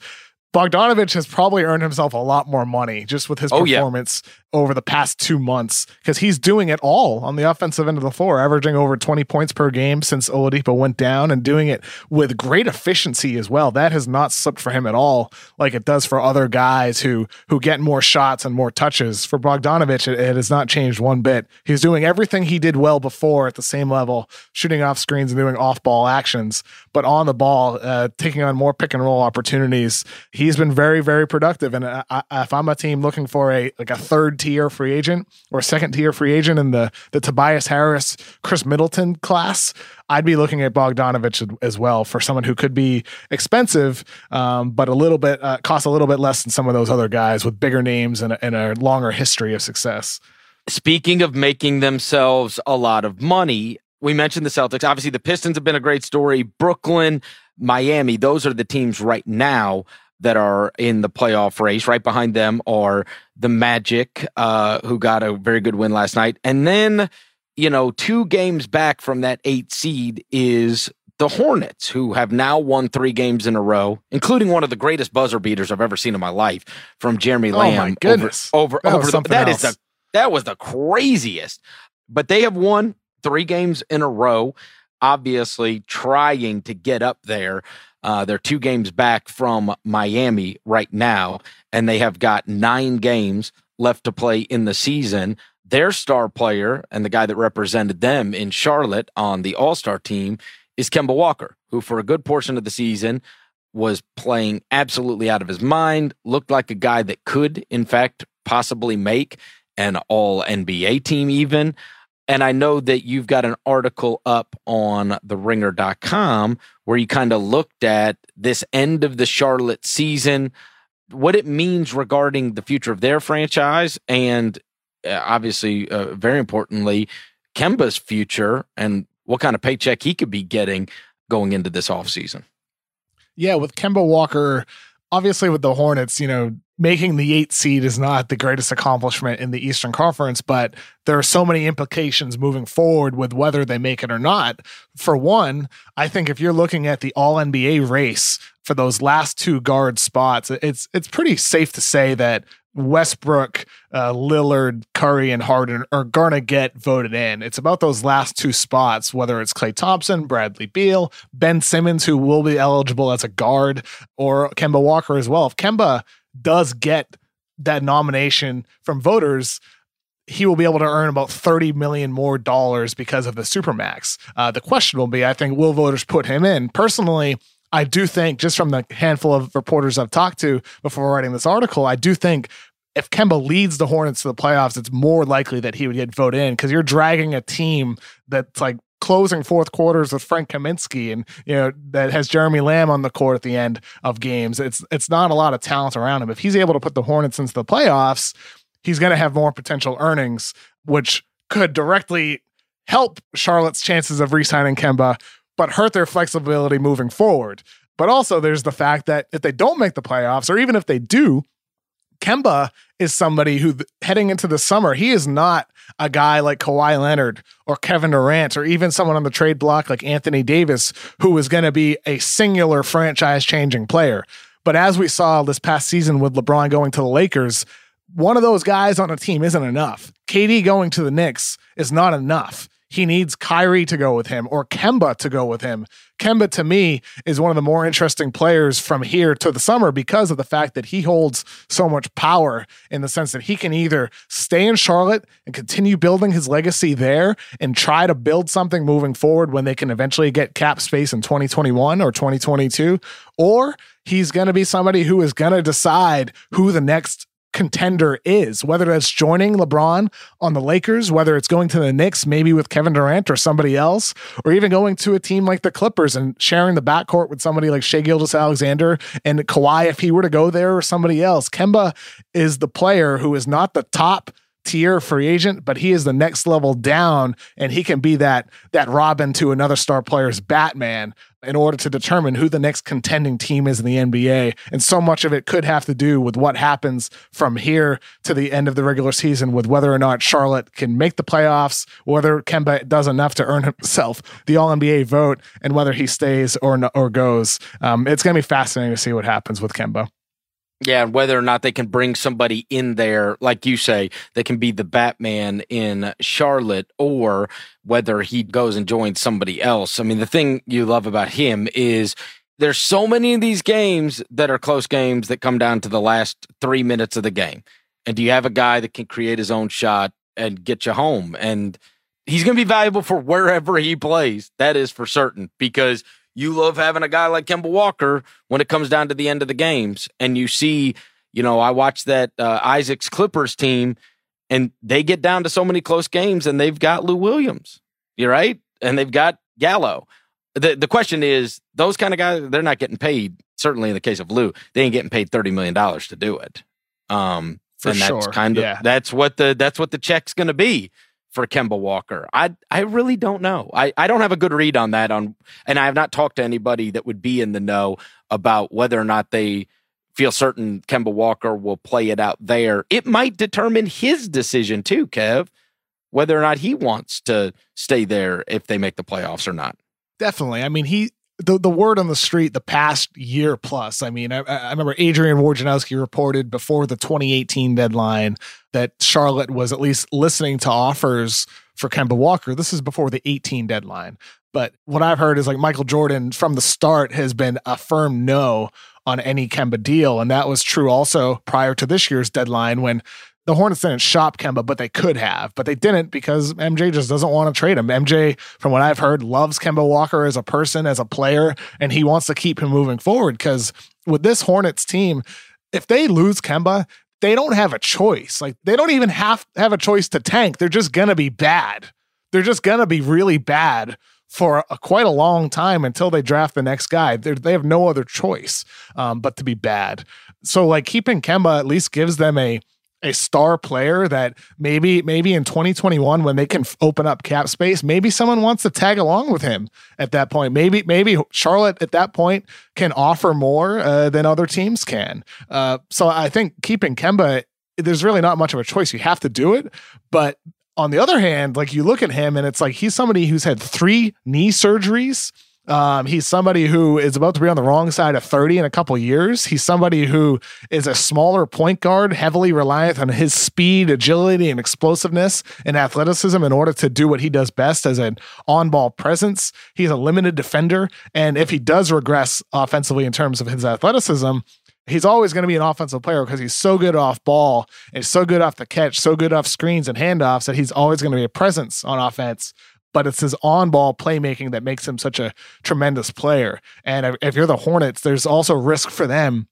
Speaker 3: Bogdanovich has probably earned himself a lot more money just with his oh, performance over the past two months because he's doing it all on the offensive end of the floor, averaging over 20 points per game since Oladipo went down and doing it with great efficiency as well. That has not slipped for him at all, like it does for other guys who who get more shots and more touches. For Bogdanovich, it, it has not changed one bit. He's doing everything he did well before at the same level, shooting off screens and doing off ball actions, but on the ball, uh, taking on more pick and roll opportunities. He's been very, very productive. And I, I, if I'm a team looking for a like a third tier free agent or second tier free agent in the the Tobias Harris, Khris Middleton class, I'd be looking at Bogdanovich as well for someone who could be expensive, um, but a little bit uh, cost a little bit less than some of those other guys with bigger names and a, and a longer history of success.
Speaker 2: Speaking of making themselves a lot of money, we mentioned the Celtics. Obviously, the Pistons have been a great story. Brooklyn, Miami, those are the teams right now that are in the playoff race. Right behind them are the Magic, uh, who got a very good win last night. And then, you know, two games back from that eight seed is the Hornets, who have now won three games in a row, including one of the greatest buzzer beaters I've ever seen in my life from Jeremy Lamb.
Speaker 3: Oh my goodness!
Speaker 2: Over over, over the, that is the that was the craziest. But they have won three games in a row, obviously trying to get up there. Uh, they're two games back from Miami right now, and they have got nine games left to play in the season. Their star player and the guy that represented them in Charlotte on the All Star team is Kemba Walker, who for a good portion of the season was playing absolutely out of his mind, looked like a guy that could, in fact, possibly make an all NBA team, even. And I know that you've got an article up on the ringer.com where you kind of looked at this end of the Charlotte season. what it means regarding the future of their franchise and uh, obviously, uh, very importantly, Kemba's future and what kind of paycheck he could be getting going into this offseason.
Speaker 3: Yeah, with Kemba Walker, obviously with the Hornets, you know, making the eight seed is not the greatest accomplishment in the Eastern Conference, but there are so many implications moving forward with whether they make it or not. For one, I think if you're looking at the All NBA race for those last two guard spots, it's it's pretty safe to say that Westbrook, uh, Lillard, Curry, and Harden are to get voted in. It's about those last two spots, whether it's Klay Thompson, Bradley Beal, Ben Simmons, who will be eligible as a guard, or Kemba Walker as well. If Kemba does get that nomination from voters, he will be able to earn about 30 million more dollars because of the supermax. Uh, the question will be, I think, will voters put him in? Personally, I do think, just from the handful of reporters I've talked to before writing this article, I do think if Kemba leads the Hornets to the playoffs, it's more likely that he would get voted in because you're dragging a team that's like closing fourth quarters with Frank Kaminsky and you know that has Jeremy Lamb on the court at the end of games. It's it's not a lot of talent around him. If he's able to put the Hornets into the playoffs, he's going to have more potential earnings, which could directly help Charlotte's chances of re-signing Kemba, but hurt their flexibility moving forward. But also, there's the fact that if they don't make the playoffs, or even if they do, Kemba is somebody who, heading into the summer, he is not a guy like Kawhi Leonard or Kevin Durant or even someone on the trade block like Anthony Davis, who is going to be a singular franchise changing player. But as we saw this past season with LeBron going to the Lakers, one of those guys on a team isn't enough. KD going to the Knicks is not enough he needs Kyrie to go with him or Kemba to go with him. Kemba, to me, is one of the more interesting players from here to the summer because of the fact that he holds so much power in the sense that he can either stay in Charlotte and continue building his legacy there and try to build something moving forward when they can eventually get cap space in 2021 or 2022, or he's going to be somebody who is going to decide who the next contender is, whether that's joining LeBron on the Lakers, whether it's going to the Knicks, maybe with Kevin Durant or somebody else, or even going to a team like the Clippers and sharing the backcourt with somebody like Shai Gilgeous-Alexander and Kawhi if he were to go there or somebody else. Kemba is the player who is not the top tier free agent, but he is the next level down, and he can be that that Robin to another star player's Batman in order to determine who the next contending team is in the NBA. And so much of it could have to do with what happens from here to the end of the regular season, with whether or not Charlotte can make the playoffs, whether Kemba does enough to earn himself the All NBA vote, and whether he stays or or goes. Um, it's going to be fascinating to see what happens with Kemba.
Speaker 2: Yeah, and whether or not they can bring somebody in there, like you say, they can be the Batman in Charlotte, or whether he goes and joins somebody else. I mean, the thing you love about him is there's so many of these games that are close games that come down to the last three minutes of the game. And do you have a guy that can create his own shot and get you home? And he's going to be valuable for wherever he plays. That is for certain because you love having a guy like Kemba Walker when it comes down to the end of the games. And you see, you know, I watched that uh, Isaac's Clippers team, and they get down to so many close games, and they've got Lou Williams, you're right, and they've got Gallo. The the question is, those kind of guys, they're not getting paid. Certainly, in the case of Lou, they ain't getting paid thirty million dollars to do it. Um,
Speaker 3: For
Speaker 2: and that's
Speaker 3: sure.
Speaker 2: kind of
Speaker 3: Yeah.
Speaker 2: that's what the that's what the check's going to be for Kemba Walker. I I really don't know. I I don't have a good read on that on and I have not talked to anybody that would be in the know about whether or not they feel certain Kemba Walker will play it out there. It might determine his decision too, Kev, whether or not he wants to stay there if they make the playoffs or not.
Speaker 3: Definitely. I mean, he the the word on the street the past year plus. I mean, I, I remember Adrian Wojnarowski reported before the 2018 deadline that Charlotte was at least listening to offers for Kemba Walker. This is before the 18 deadline. But what I've heard is like Michael Jordan from the start has been a firm no on any Kemba deal. And that was true also prior to this year's deadline when the Hornets didn't shop Kemba, but they could have, but they didn't because MJ just doesn't want to trade him. MJ, from what I've heard, loves Kemba Walker as a person, as a player, and he wants to keep him moving forward. Because with this Hornets team, if they lose Kemba, they don't have a choice. Like they don't even have have a choice to tank. They're just gonna be bad. They're just gonna be really bad for a, quite a long time until they draft the next guy. They're, they have no other choice um, but to be bad. so like keeping Kemba at least gives them a a star player that maybe maybe in 2021 when they can f- open up cap space maybe someone wants to tag along with him at that point. Maybe maybe charlotte at that point can offer more uh, than other teams can. Uh, so i think keeping kemba there's really not much of a choice. You have to do it. But on the other hand like you look at him and it's like he's somebody who's had three knee surgeries um, he's somebody who is about to be on the wrong side of 30 in a couple years. He's somebody who is a smaller point guard, heavily reliant on his speed, agility, and explosiveness and athleticism in order to do what he does best as an on ball presence. He's a limited defender. And if he does regress offensively in terms of his athleticism, he's always going to be an offensive player because he's so good off ball and so good off the catch, so good off screens and handoffs that he's always going to be a presence on offense but it's his on ball playmaking that makes him such a tremendous player. And if you're the Hornets, there's also risk for them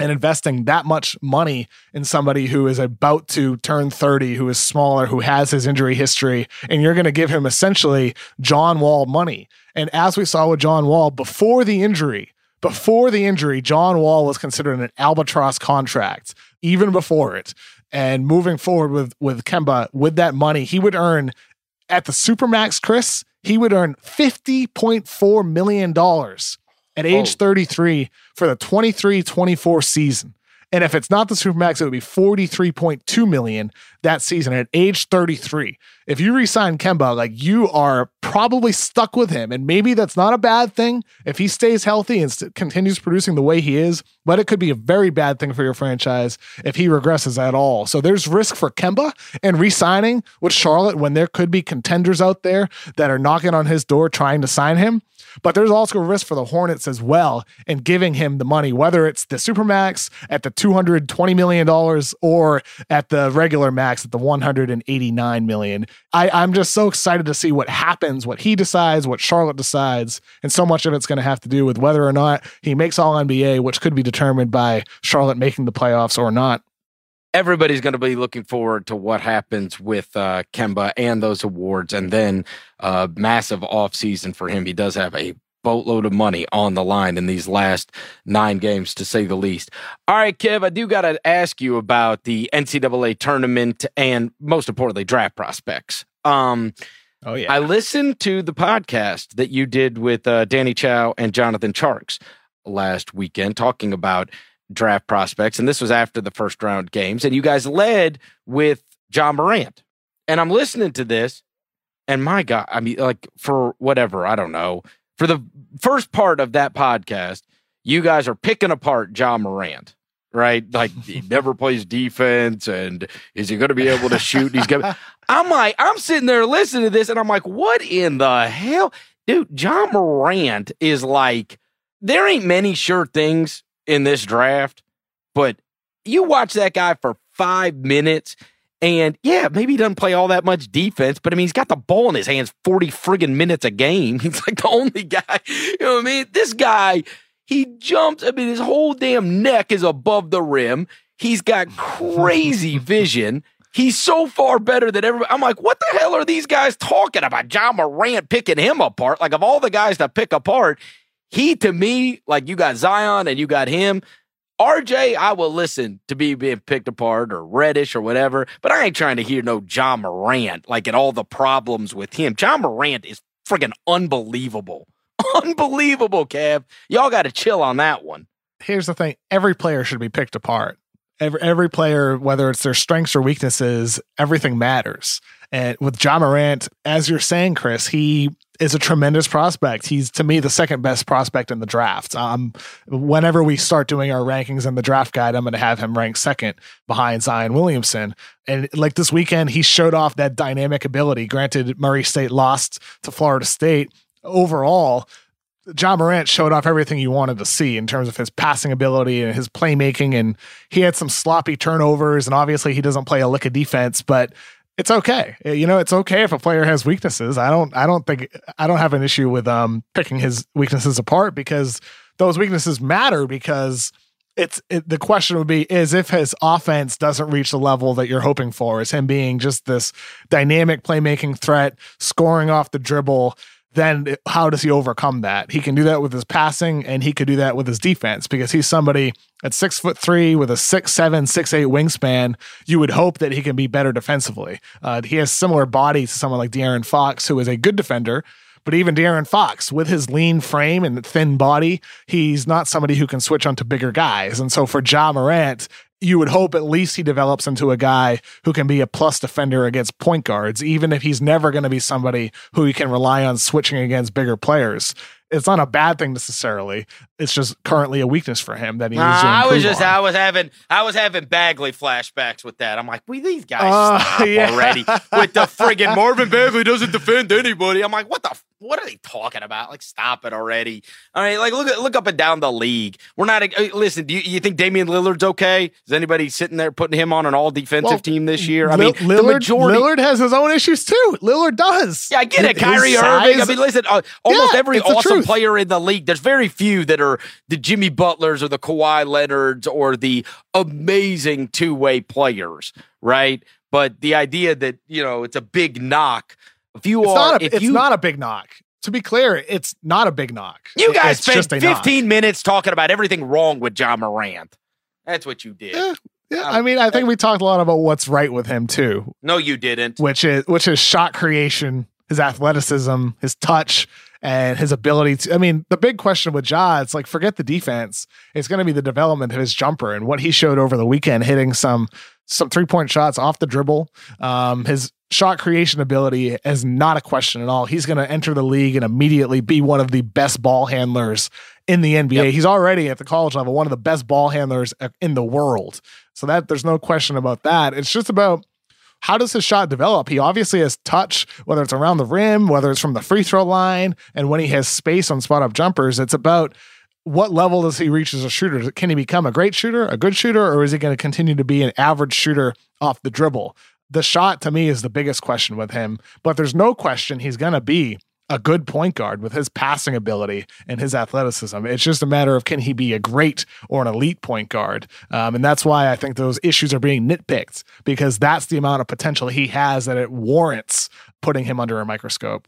Speaker 3: and investing that much money in somebody who is about to turn 30, who is smaller, who has his injury history, and you're going to give him essentially John Wall money. And as we saw with John Wall before the injury, before the injury, John Wall was considered an albatross contract, even before it. And moving forward with with Kemba, with that money, he would earn at the Supermax, Chris, he would earn $50.4 million at age 33 for the 23 24 season. And if it's not the Supermax, it would be 43.2 million that season at age 33. If you resign Kemba, like you are probably stuck with him. And maybe that's not a bad thing if he stays healthy and st- continues producing the way he is, but it could be a very bad thing for your franchise if he regresses at all. So there's risk for Kemba and re-signing with Charlotte when there could be contenders out there that are knocking on his door trying to sign him. But there's also a risk for the Hornets as well in giving him the money, whether it's the Supermax at the $220 million or at the regular max at the 189 million. I, I'm just so excited to see what happens, what he decides, what Charlotte decides. And so much of it's going to have to do with whether or not he makes all NBA, which could be determined by Charlotte making the playoffs or not
Speaker 2: everybody's going to be looking forward to what happens with uh, Kemba and those awards, and then uh, massive offseason for him. He does have a boatload of money on the line in these last nine games, to say the least. All right, Kev, I do got to ask you about the NCAA tournament and most importantly, draft prospects. Um,
Speaker 3: oh yeah,
Speaker 2: I listened to the podcast that you did with uh, Danny Chau and Jonathan Tjarks last weekend, talking about draft prospects, and this was after the first round games, and you guys led with Ja Morant. And I'm listening to this, and my God, I mean, like for whatever, I don't know, for the first part of that podcast, you guys are picking apart Ja Morant, right? Like he *laughs* never plays defense, and is he going to be able to shoot? He's going. *laughs* I'm like, I'm sitting there listening to this, and I'm like, what in the hell, dude? Ja Morant is like, there ain't many sure things in this draft, but you watch that guy for five minutes. And yeah, maybe he doesn't play all that much defense, but I mean, he's got the ball in his hands 40 friggin' minutes a game. *laughs* He's like the only guy, you know what I mean? This guy, he jumps. I mean, his whole damn neck is above the rim. He's got crazy *laughs* vision. He's so far better than everybody. I'm like, what the hell are these guys talking about? Ja Morant picking him apart. Like, of all the guys to pick apart, he to me, like you got Zion and you got him. RJ, I will listen to be being picked apart or Reddish or whatever, but I ain't trying to hear no Ja Morant, like and all the problems with him. Ja Morant is friggin' unbelievable. *laughs* Unbelievable, Kev. Y'all got to chill on that one.
Speaker 3: Here's the thing every player should be picked apart. Every, every player, whether it's their strengths or weaknesses, everything matters. And with Ja Morant, as you're saying, Chris, he is a tremendous prospect. He's to me the second best prospect in the draft. Um, whenever we start doing our rankings in the draft guide, I'm going to have him ranked second behind Zion Williamson. And like this weekend, he showed off that dynamic ability. Granted, Murray State lost to Florida State. Overall, Ja Morant showed off everything you wanted to see in terms of his passing ability and his playmaking. And he had some sloppy turnovers. And obviously, he doesn't play a lick of defense, but it's okay. Eh, you know, it's okay if a player has weaknesses. I don't I don't think I don't have an issue with um picking his weaknesses apart because those weaknesses matter because it's it, the question would be is if his offense doesn't reach the level that you're hoping for is him being just this dynamic playmaking threat, scoring off the dribble, then how does he overcome that? He can do that with his passing and he could do that with his defense because he's somebody at six foot three with a six, seven, six, eight wingspan. You would hope that he can be better defensively. Uh, he has similar body to someone like De'Aaron Fox, who is a good defender. But even De'Aaron Fox, with his lean frame and thin body, he's not somebody who can switch onto bigger guys. And so for Ja Morant, you would hope at least he develops into a guy who can be a plus defender against point guards, even if he's never going to be somebody who you can rely on switching against bigger players it's not a bad thing necessarily. It's just currently a weakness for him that he needs uh, to
Speaker 2: I was
Speaker 3: just
Speaker 2: on. I was having I was having Bagley flashbacks with that. I'm like, we these guys uh, stop *laughs* yeah. already with the friggin' Marvin Bagley doesn't defend anybody. I'm like, what the what are they talking about? Like, stop it already. All right, like look look up and down the league. We're not. Uh, listen, do you, you think Damian Lillard's okay? Is anybody sitting there putting him on an all defensive well, team this year? I mean,
Speaker 3: Lillard, the majority. Lillard has his own issues too. Lillard does.
Speaker 2: Yeah, I get it. Kyrie Irving. I mean, listen, uh, almost yeah, every awesome player in the league. There's very few that are the Jimmy Butlers or the Kawhi Leonards or the amazing two way players, right? But the idea that you know it's a big knock if you
Speaker 3: it's
Speaker 2: are,
Speaker 3: not a, it's
Speaker 2: you,
Speaker 3: not a big knock. To be clear, it's not a big knock.
Speaker 2: You guys
Speaker 3: it's
Speaker 2: spent 15 knock. minutes talking about everything wrong with Ja Morant. That's what you did.
Speaker 3: Yeah, yeah. Um, I mean, I think we talked a lot about what's right with him too.
Speaker 2: No, you didn't.
Speaker 3: Which is which is shot creation, his athleticism, his touch, and his ability to. I mean, the big question with Ja, it's like forget the defense. It's going to be the development of his jumper and what he showed over the weekend, hitting some some three point shots off the dribble. Um, his shot creation ability is not a question at all. He's going to enter the league and immediately be one of the best ball handlers in the NBA. Yep. He's already at the college level one of the best ball handlers in the world. So that there's no question about that. It's just about how does his shot develop? He obviously has touch, whether it's around the rim, whether it's from the free throw line, and when he has space on spot up jumpers, it's about what level does he reach as a shooter? Can he become a great shooter, a good shooter, or is he going to continue to be an average shooter off the dribble? The shot to me is the biggest question with him, but there's no question he's going to be a good point guard with his passing ability and his athleticism. It's just a matter of can he be a great or an elite point guard, um, and that's why I think those issues are being nitpicked because that's the amount of potential he has that it warrants putting him under a microscope.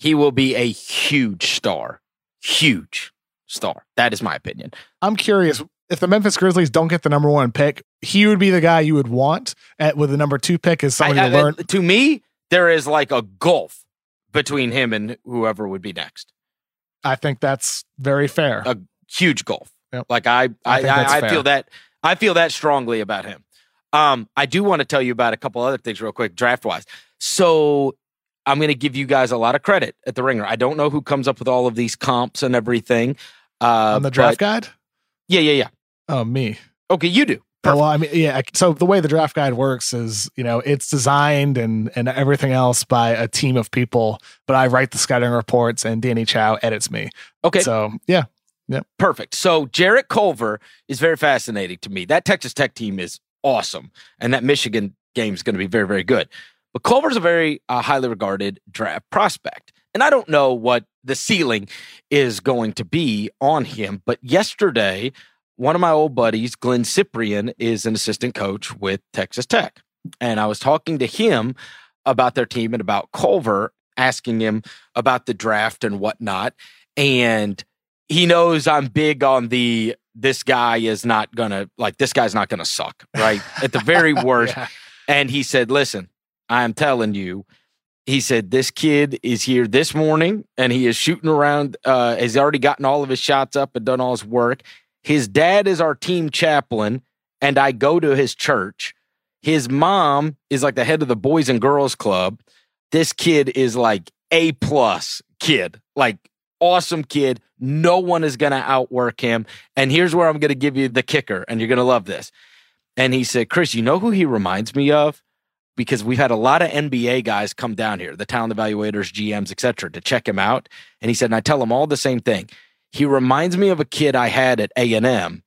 Speaker 2: He will be a huge star, huge star. That is my opinion.
Speaker 3: I'm curious if the Memphis Grizzlies don't get the number one pick, he would be the guy you would want at, with the number two pick as somebody I, I, to learn.
Speaker 2: To me, there is like a gulf between him and whoever would be next.
Speaker 3: I think that's very fair.
Speaker 2: A huge gulf. Yep. Like I, I, I, I feel that I feel that strongly about him. Um, I do want to tell you about a couple other things real quick, draft wise. So I'm going to give you guys a lot of credit at the Ringer. I don't know who comes up with all of these comps and everything.
Speaker 3: Uh, On the draft but, guide?
Speaker 2: Yeah, yeah, yeah.
Speaker 3: Oh, me.
Speaker 2: Okay, you do.
Speaker 3: Perfect. Well, I mean, yeah. So the way the draft guide works is, you know, it's designed and and everything else by a team of people, but I write the scouting reports and Danny Chau edits me.
Speaker 2: Okay.
Speaker 3: So yeah, yeah.
Speaker 2: Perfect. So Jarrett Culver is very fascinating to me. That Texas Tech team is awesome, and that Michigan game is going to be very, very good. But Culver's a very uh, highly regarded draft prospect. And I don't know what the ceiling is going to be on him. But yesterday, one of my old buddies, Glynn Cyprien, is an assistant coach with Texas Tech. And I was talking to him about their team and about Culver, asking him about the draft and whatnot. And he knows I'm big on the this guy is not gonna like this guy's not gonna suck, right? At the very *laughs* worst. yeah. And he said, Listen, I am telling you, he said this kid is here this morning and he is shooting around uh has already gotten all of his shots up and done all his work his dad is our team chaplain and i go to his church his mom is like the head of the boys and girls club this kid is like a plus kid like awesome kid no one is going to outwork him and here's where i'm going to give you the kicker and you're going to love this and he said chris you know who he reminds me of because we've had a lot of NBA guys come down here, the talent evaluators, GMs, etc., to check him out. And he said, and I tell them all the same thing. He reminds me of a kid I had at A and M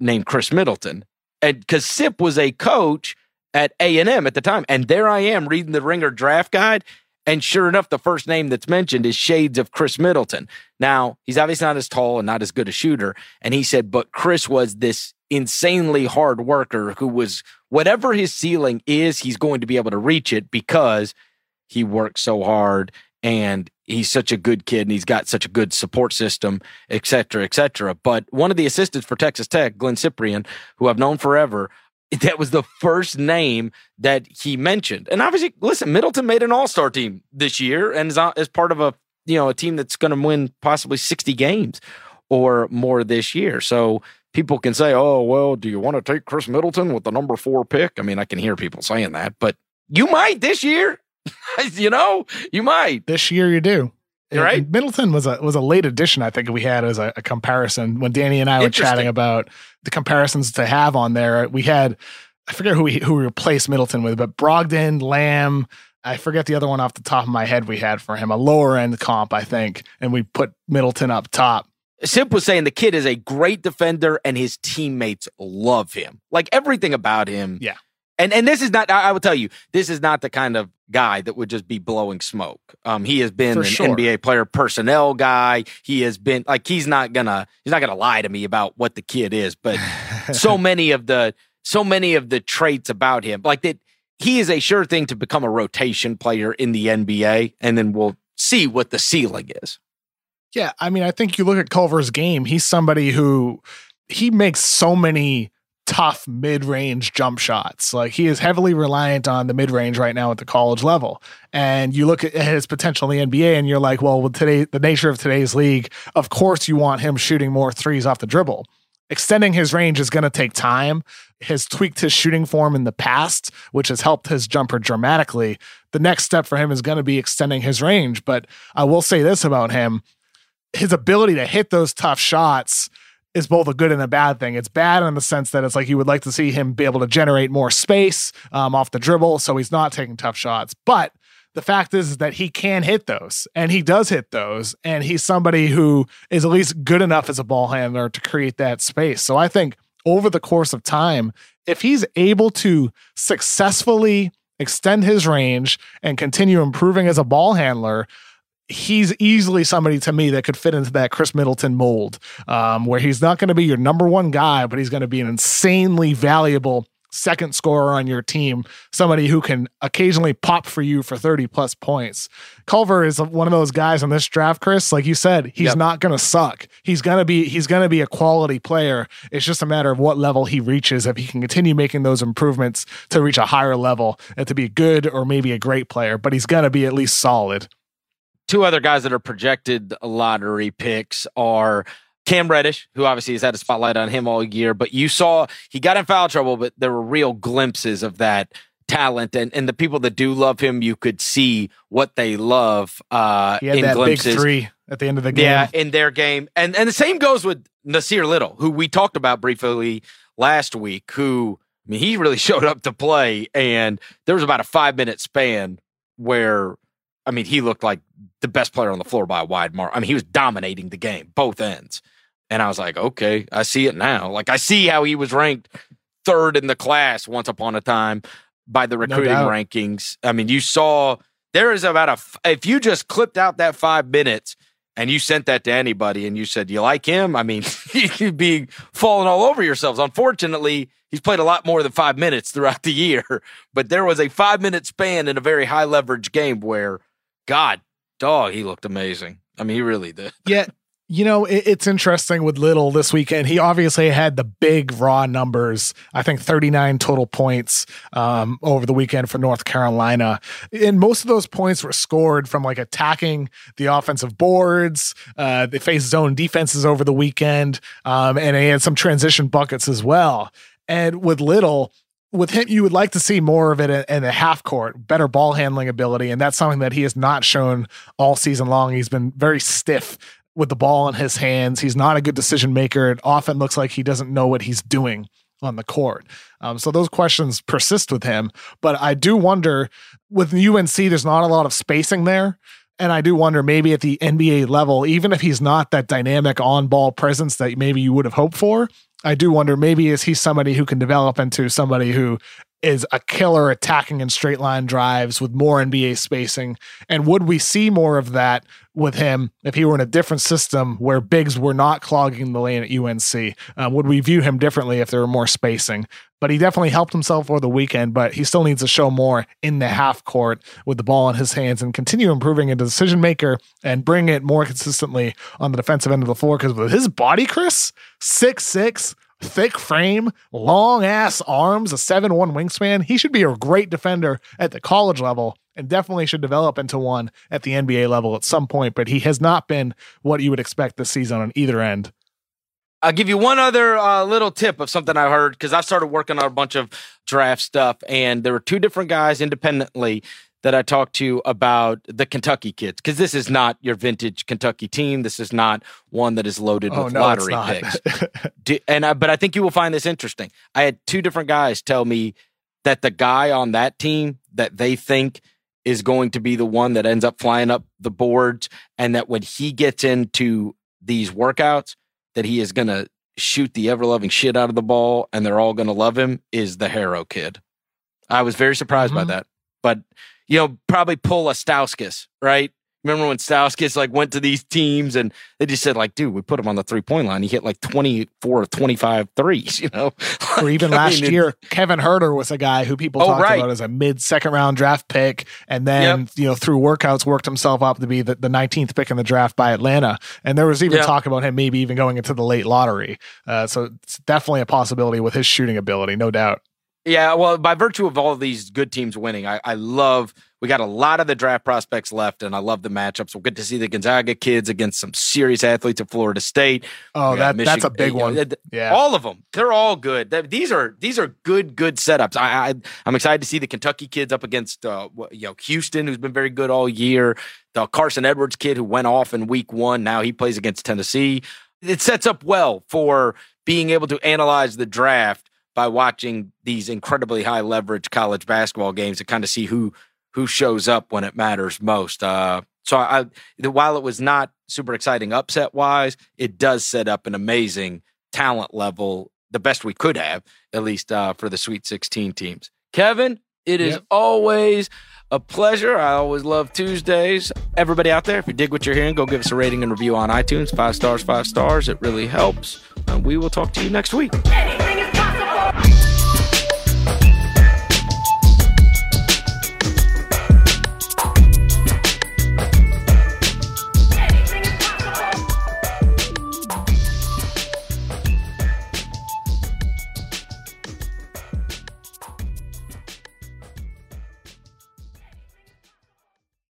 Speaker 2: named Khris Middleton, and because Sip was a coach at A and M at the time, and there I am reading the Ringer draft guide. And sure enough, the first name that's mentioned is shades of Khris Middleton. Now, he's obviously not as tall and not as good a shooter. And he said, but Khris was this insanely hard worker who was whatever his ceiling is, he's going to be able to reach it because he worked so hard and he's such a good kid and he's got such a good support system, et cetera, et cetera. But one of the assistants for Texas Tech, Glynn Cyprien, who I've known forever, *laughs* that was the first name that he mentioned. And obviously, listen, Middleton made an All Star team this year and is, is part of a you know a team that's going to win possibly sixty games or more this year. So people can say, "Oh, well, do you want to take Khris Middleton with the number four pick?" I mean, I can hear people saying that, but you might this year. *laughs* you know, you might
Speaker 3: this year. You do.
Speaker 2: Uh, right.
Speaker 3: Middleton was a was a late addition. I think we had as a, a comparison when Danny and I were chatting about the comparisons to have on there. We had I forget who we who we replaced Middleton with, but Brogdon, Lamb. I forget the other one off the top of my head we had for him, a lower end comp, I think, and we put Middleton up top.
Speaker 2: Simp was saying the kid is a great defender and his teammates love him. Like everything about him.
Speaker 3: Yeah.
Speaker 2: And and this is not I will tell you, this is not the kind of guy that would just be blowing smoke. Um he has been For an sure. NBA player personnel guy. He has been like he's not gonna he's not gonna lie to me about what the kid is, but *laughs* so many of the so many of the traits about him, like that he is a sure thing to become a rotation player in the NBA, and then we'll see what the ceiling is.
Speaker 3: Yeah, I mean, I think you look at Culver's game, he's somebody who he makes so many tough mid-range jump shots. Like he is heavily reliant on the mid-range right now at the college level. And you look at his potential in the NBA and you're like, well, with today the nature of today's league, of course you want him shooting more threes off the dribble. Extending his range is going to take time. Has tweaked his shooting form in the past, which has helped his jumper dramatically. The next step for him is going to be extending his range. But I will say this about him his ability to hit those tough shots is both a good and a bad thing. It's bad in the sense that it's like you would like to see him be able to generate more space um, off the dribble, so he's not taking tough shots. But the fact is, is that he can hit those, and he does hit those, and he's somebody who is at least good enough as a ball handler to create that space. So I think over the course of time, if he's able to successfully extend his range and continue improving as a ball handler, he's easily somebody to me that could fit into that Khris Middleton mold, um, where he's not going to be your number one guy, but he's going to be an insanely valuable second scorer on your team, somebody who can occasionally pop for you for 30 plus points. Culver is one of those guys on this draft, Chris. Like you said, he's yep. not going to suck. He's going to be he's going to be a quality player. It's just a matter of what level he reaches if he can continue making those improvements to reach a higher level and to be good or maybe a great player, but he's going to be at least solid
Speaker 2: two other guys that are projected lottery picks are Cam Reddish, who obviously has had a spotlight on him all year, but you saw he got in foul trouble, but there were real glimpses of that talent and, and the people that do love him, you could see what they love uh
Speaker 3: he had in that glimpses. big three at the end of the game.
Speaker 2: Yeah, in their game. And and the same goes with Nassir Little, who we talked about briefly last week, who I mean he really *laughs* showed up to play and there was about a five minute span where I mean, he looked like the best player on the floor by a wide mark. I mean, he was dominating the game, both ends. And I was like, okay, I see it now. Like, I see how he was ranked third in the class once upon a time by the recruiting no rankings. I mean, you saw there is about a, if you just clipped out that five minutes and you sent that to anybody and you said, you like him? I mean, *laughs* you'd be falling all over yourselves. Unfortunately, he's played a lot more than five minutes throughout the year, *laughs* but there was a five minute span in a very high leverage game where God, dog, he looked amazing. I mean, he really did. *laughs*
Speaker 3: Yeah. You know, it, it's interesting with Little this weekend. He obviously had the big raw numbers. I think 39 total points um, over the weekend for North Carolina. And most of those points were scored from like attacking the offensive boards. Uh, they faced zone defenses over the weekend. Um, and he had some transition buckets as well. And with Little, with him, you would like to see more of it in, the half court, better ball handling ability, and that's something that he has not shown all season long. He's been very stiff with the ball in his hands. He's not a good decision maker. It often looks like he doesn't know what he's doing on the court. Um, so those questions persist with him. But I do wonder with UNC, there's not a lot of spacing there. And I do wonder maybe at the NBA level, even if he's not that dynamic on ball presence that maybe you would have hoped for, I do wonder maybe is he somebody who can develop into somebody who is a killer attacking in straight line drives with more NBA spacing. And would we see more of that with him if he were in a different system where bigs were not clogging the lane at UNC? Um, would we view him differently if there were more spacing? But he definitely helped himself over the weekend, but he still needs to show more in the half court with the ball in his hands and continue improving a decision maker and bring it more consistently on the defensive end of the floor. Because with his body, Chris, six six, thick frame, long ass arms, a 7 1 wingspan. He should be a great defender at the college level and definitely should develop into one at the NBA level at some point, but he has not been what you would expect this season on either end.
Speaker 2: I'll give you one other uh, little tip of something I heard because I started working on a bunch of draft stuff, and there were two different guys independently that I talked to about the Kentucky kids because this is not your vintage Kentucky team. This is not one that is loaded oh, with no, lottery picks. *laughs* and I, but I think you will find this interesting. I had two different guys tell me that the guy on that team that they think is going to be the one that ends up flying up the boards, and that when he gets into these workouts, that he is going to shoot the ever loving shit out of the ball, and they're all going to love him. Is the Herro kid? I was very surprised mm-hmm. by that, but you know, probably pull a Stauskas, right? Remember when Stauskas like went to these teams and they just said like, dude, we put him on the three point line. He hit like 24 or 25 threes, *laughs* you know?
Speaker 3: or even last mean, year, Kevin Huerter was a guy who people oh, talked right. about as a mid second round draft pick. And then, yep. you know, through workouts worked himself up to be the, the 19th pick in the draft by Atlanta. And there was even yep. talk about him maybe even going into the late lottery. Uh, so it's definitely a possibility with his shooting ability, no doubt.
Speaker 2: Yeah, well, by virtue of all of these good teams winning, I, I love we got a lot of the draft prospects left, and I love the matchups. We'll get to see the Gonzaga kids against some serious athletes at Florida State.
Speaker 3: Oh, that that's a big one. yeah,
Speaker 2: all of them. They're all good. These are these are good good setups. I, I am excited to see the Kentucky kids up against uh, you know Houston, who's been very good all year. The Carson Edwards kid who went off in Week One. Now he plays against Tennessee. It sets up well for being able to analyze the draft by watching these incredibly high leverage college basketball games to kind of see who who shows up when it matters most. Uh, so I, while it was not super exciting upset wise, it does set up an amazing talent level, the best we could have, at least uh, for the Sweet 16 teams. Kevin, it is yep. always a pleasure. I always love Tuesdays. Everybody out there, if you dig what you're hearing, go give us a rating and review on iTunes. Five stars, five stars. It really helps. And we will talk to you next week.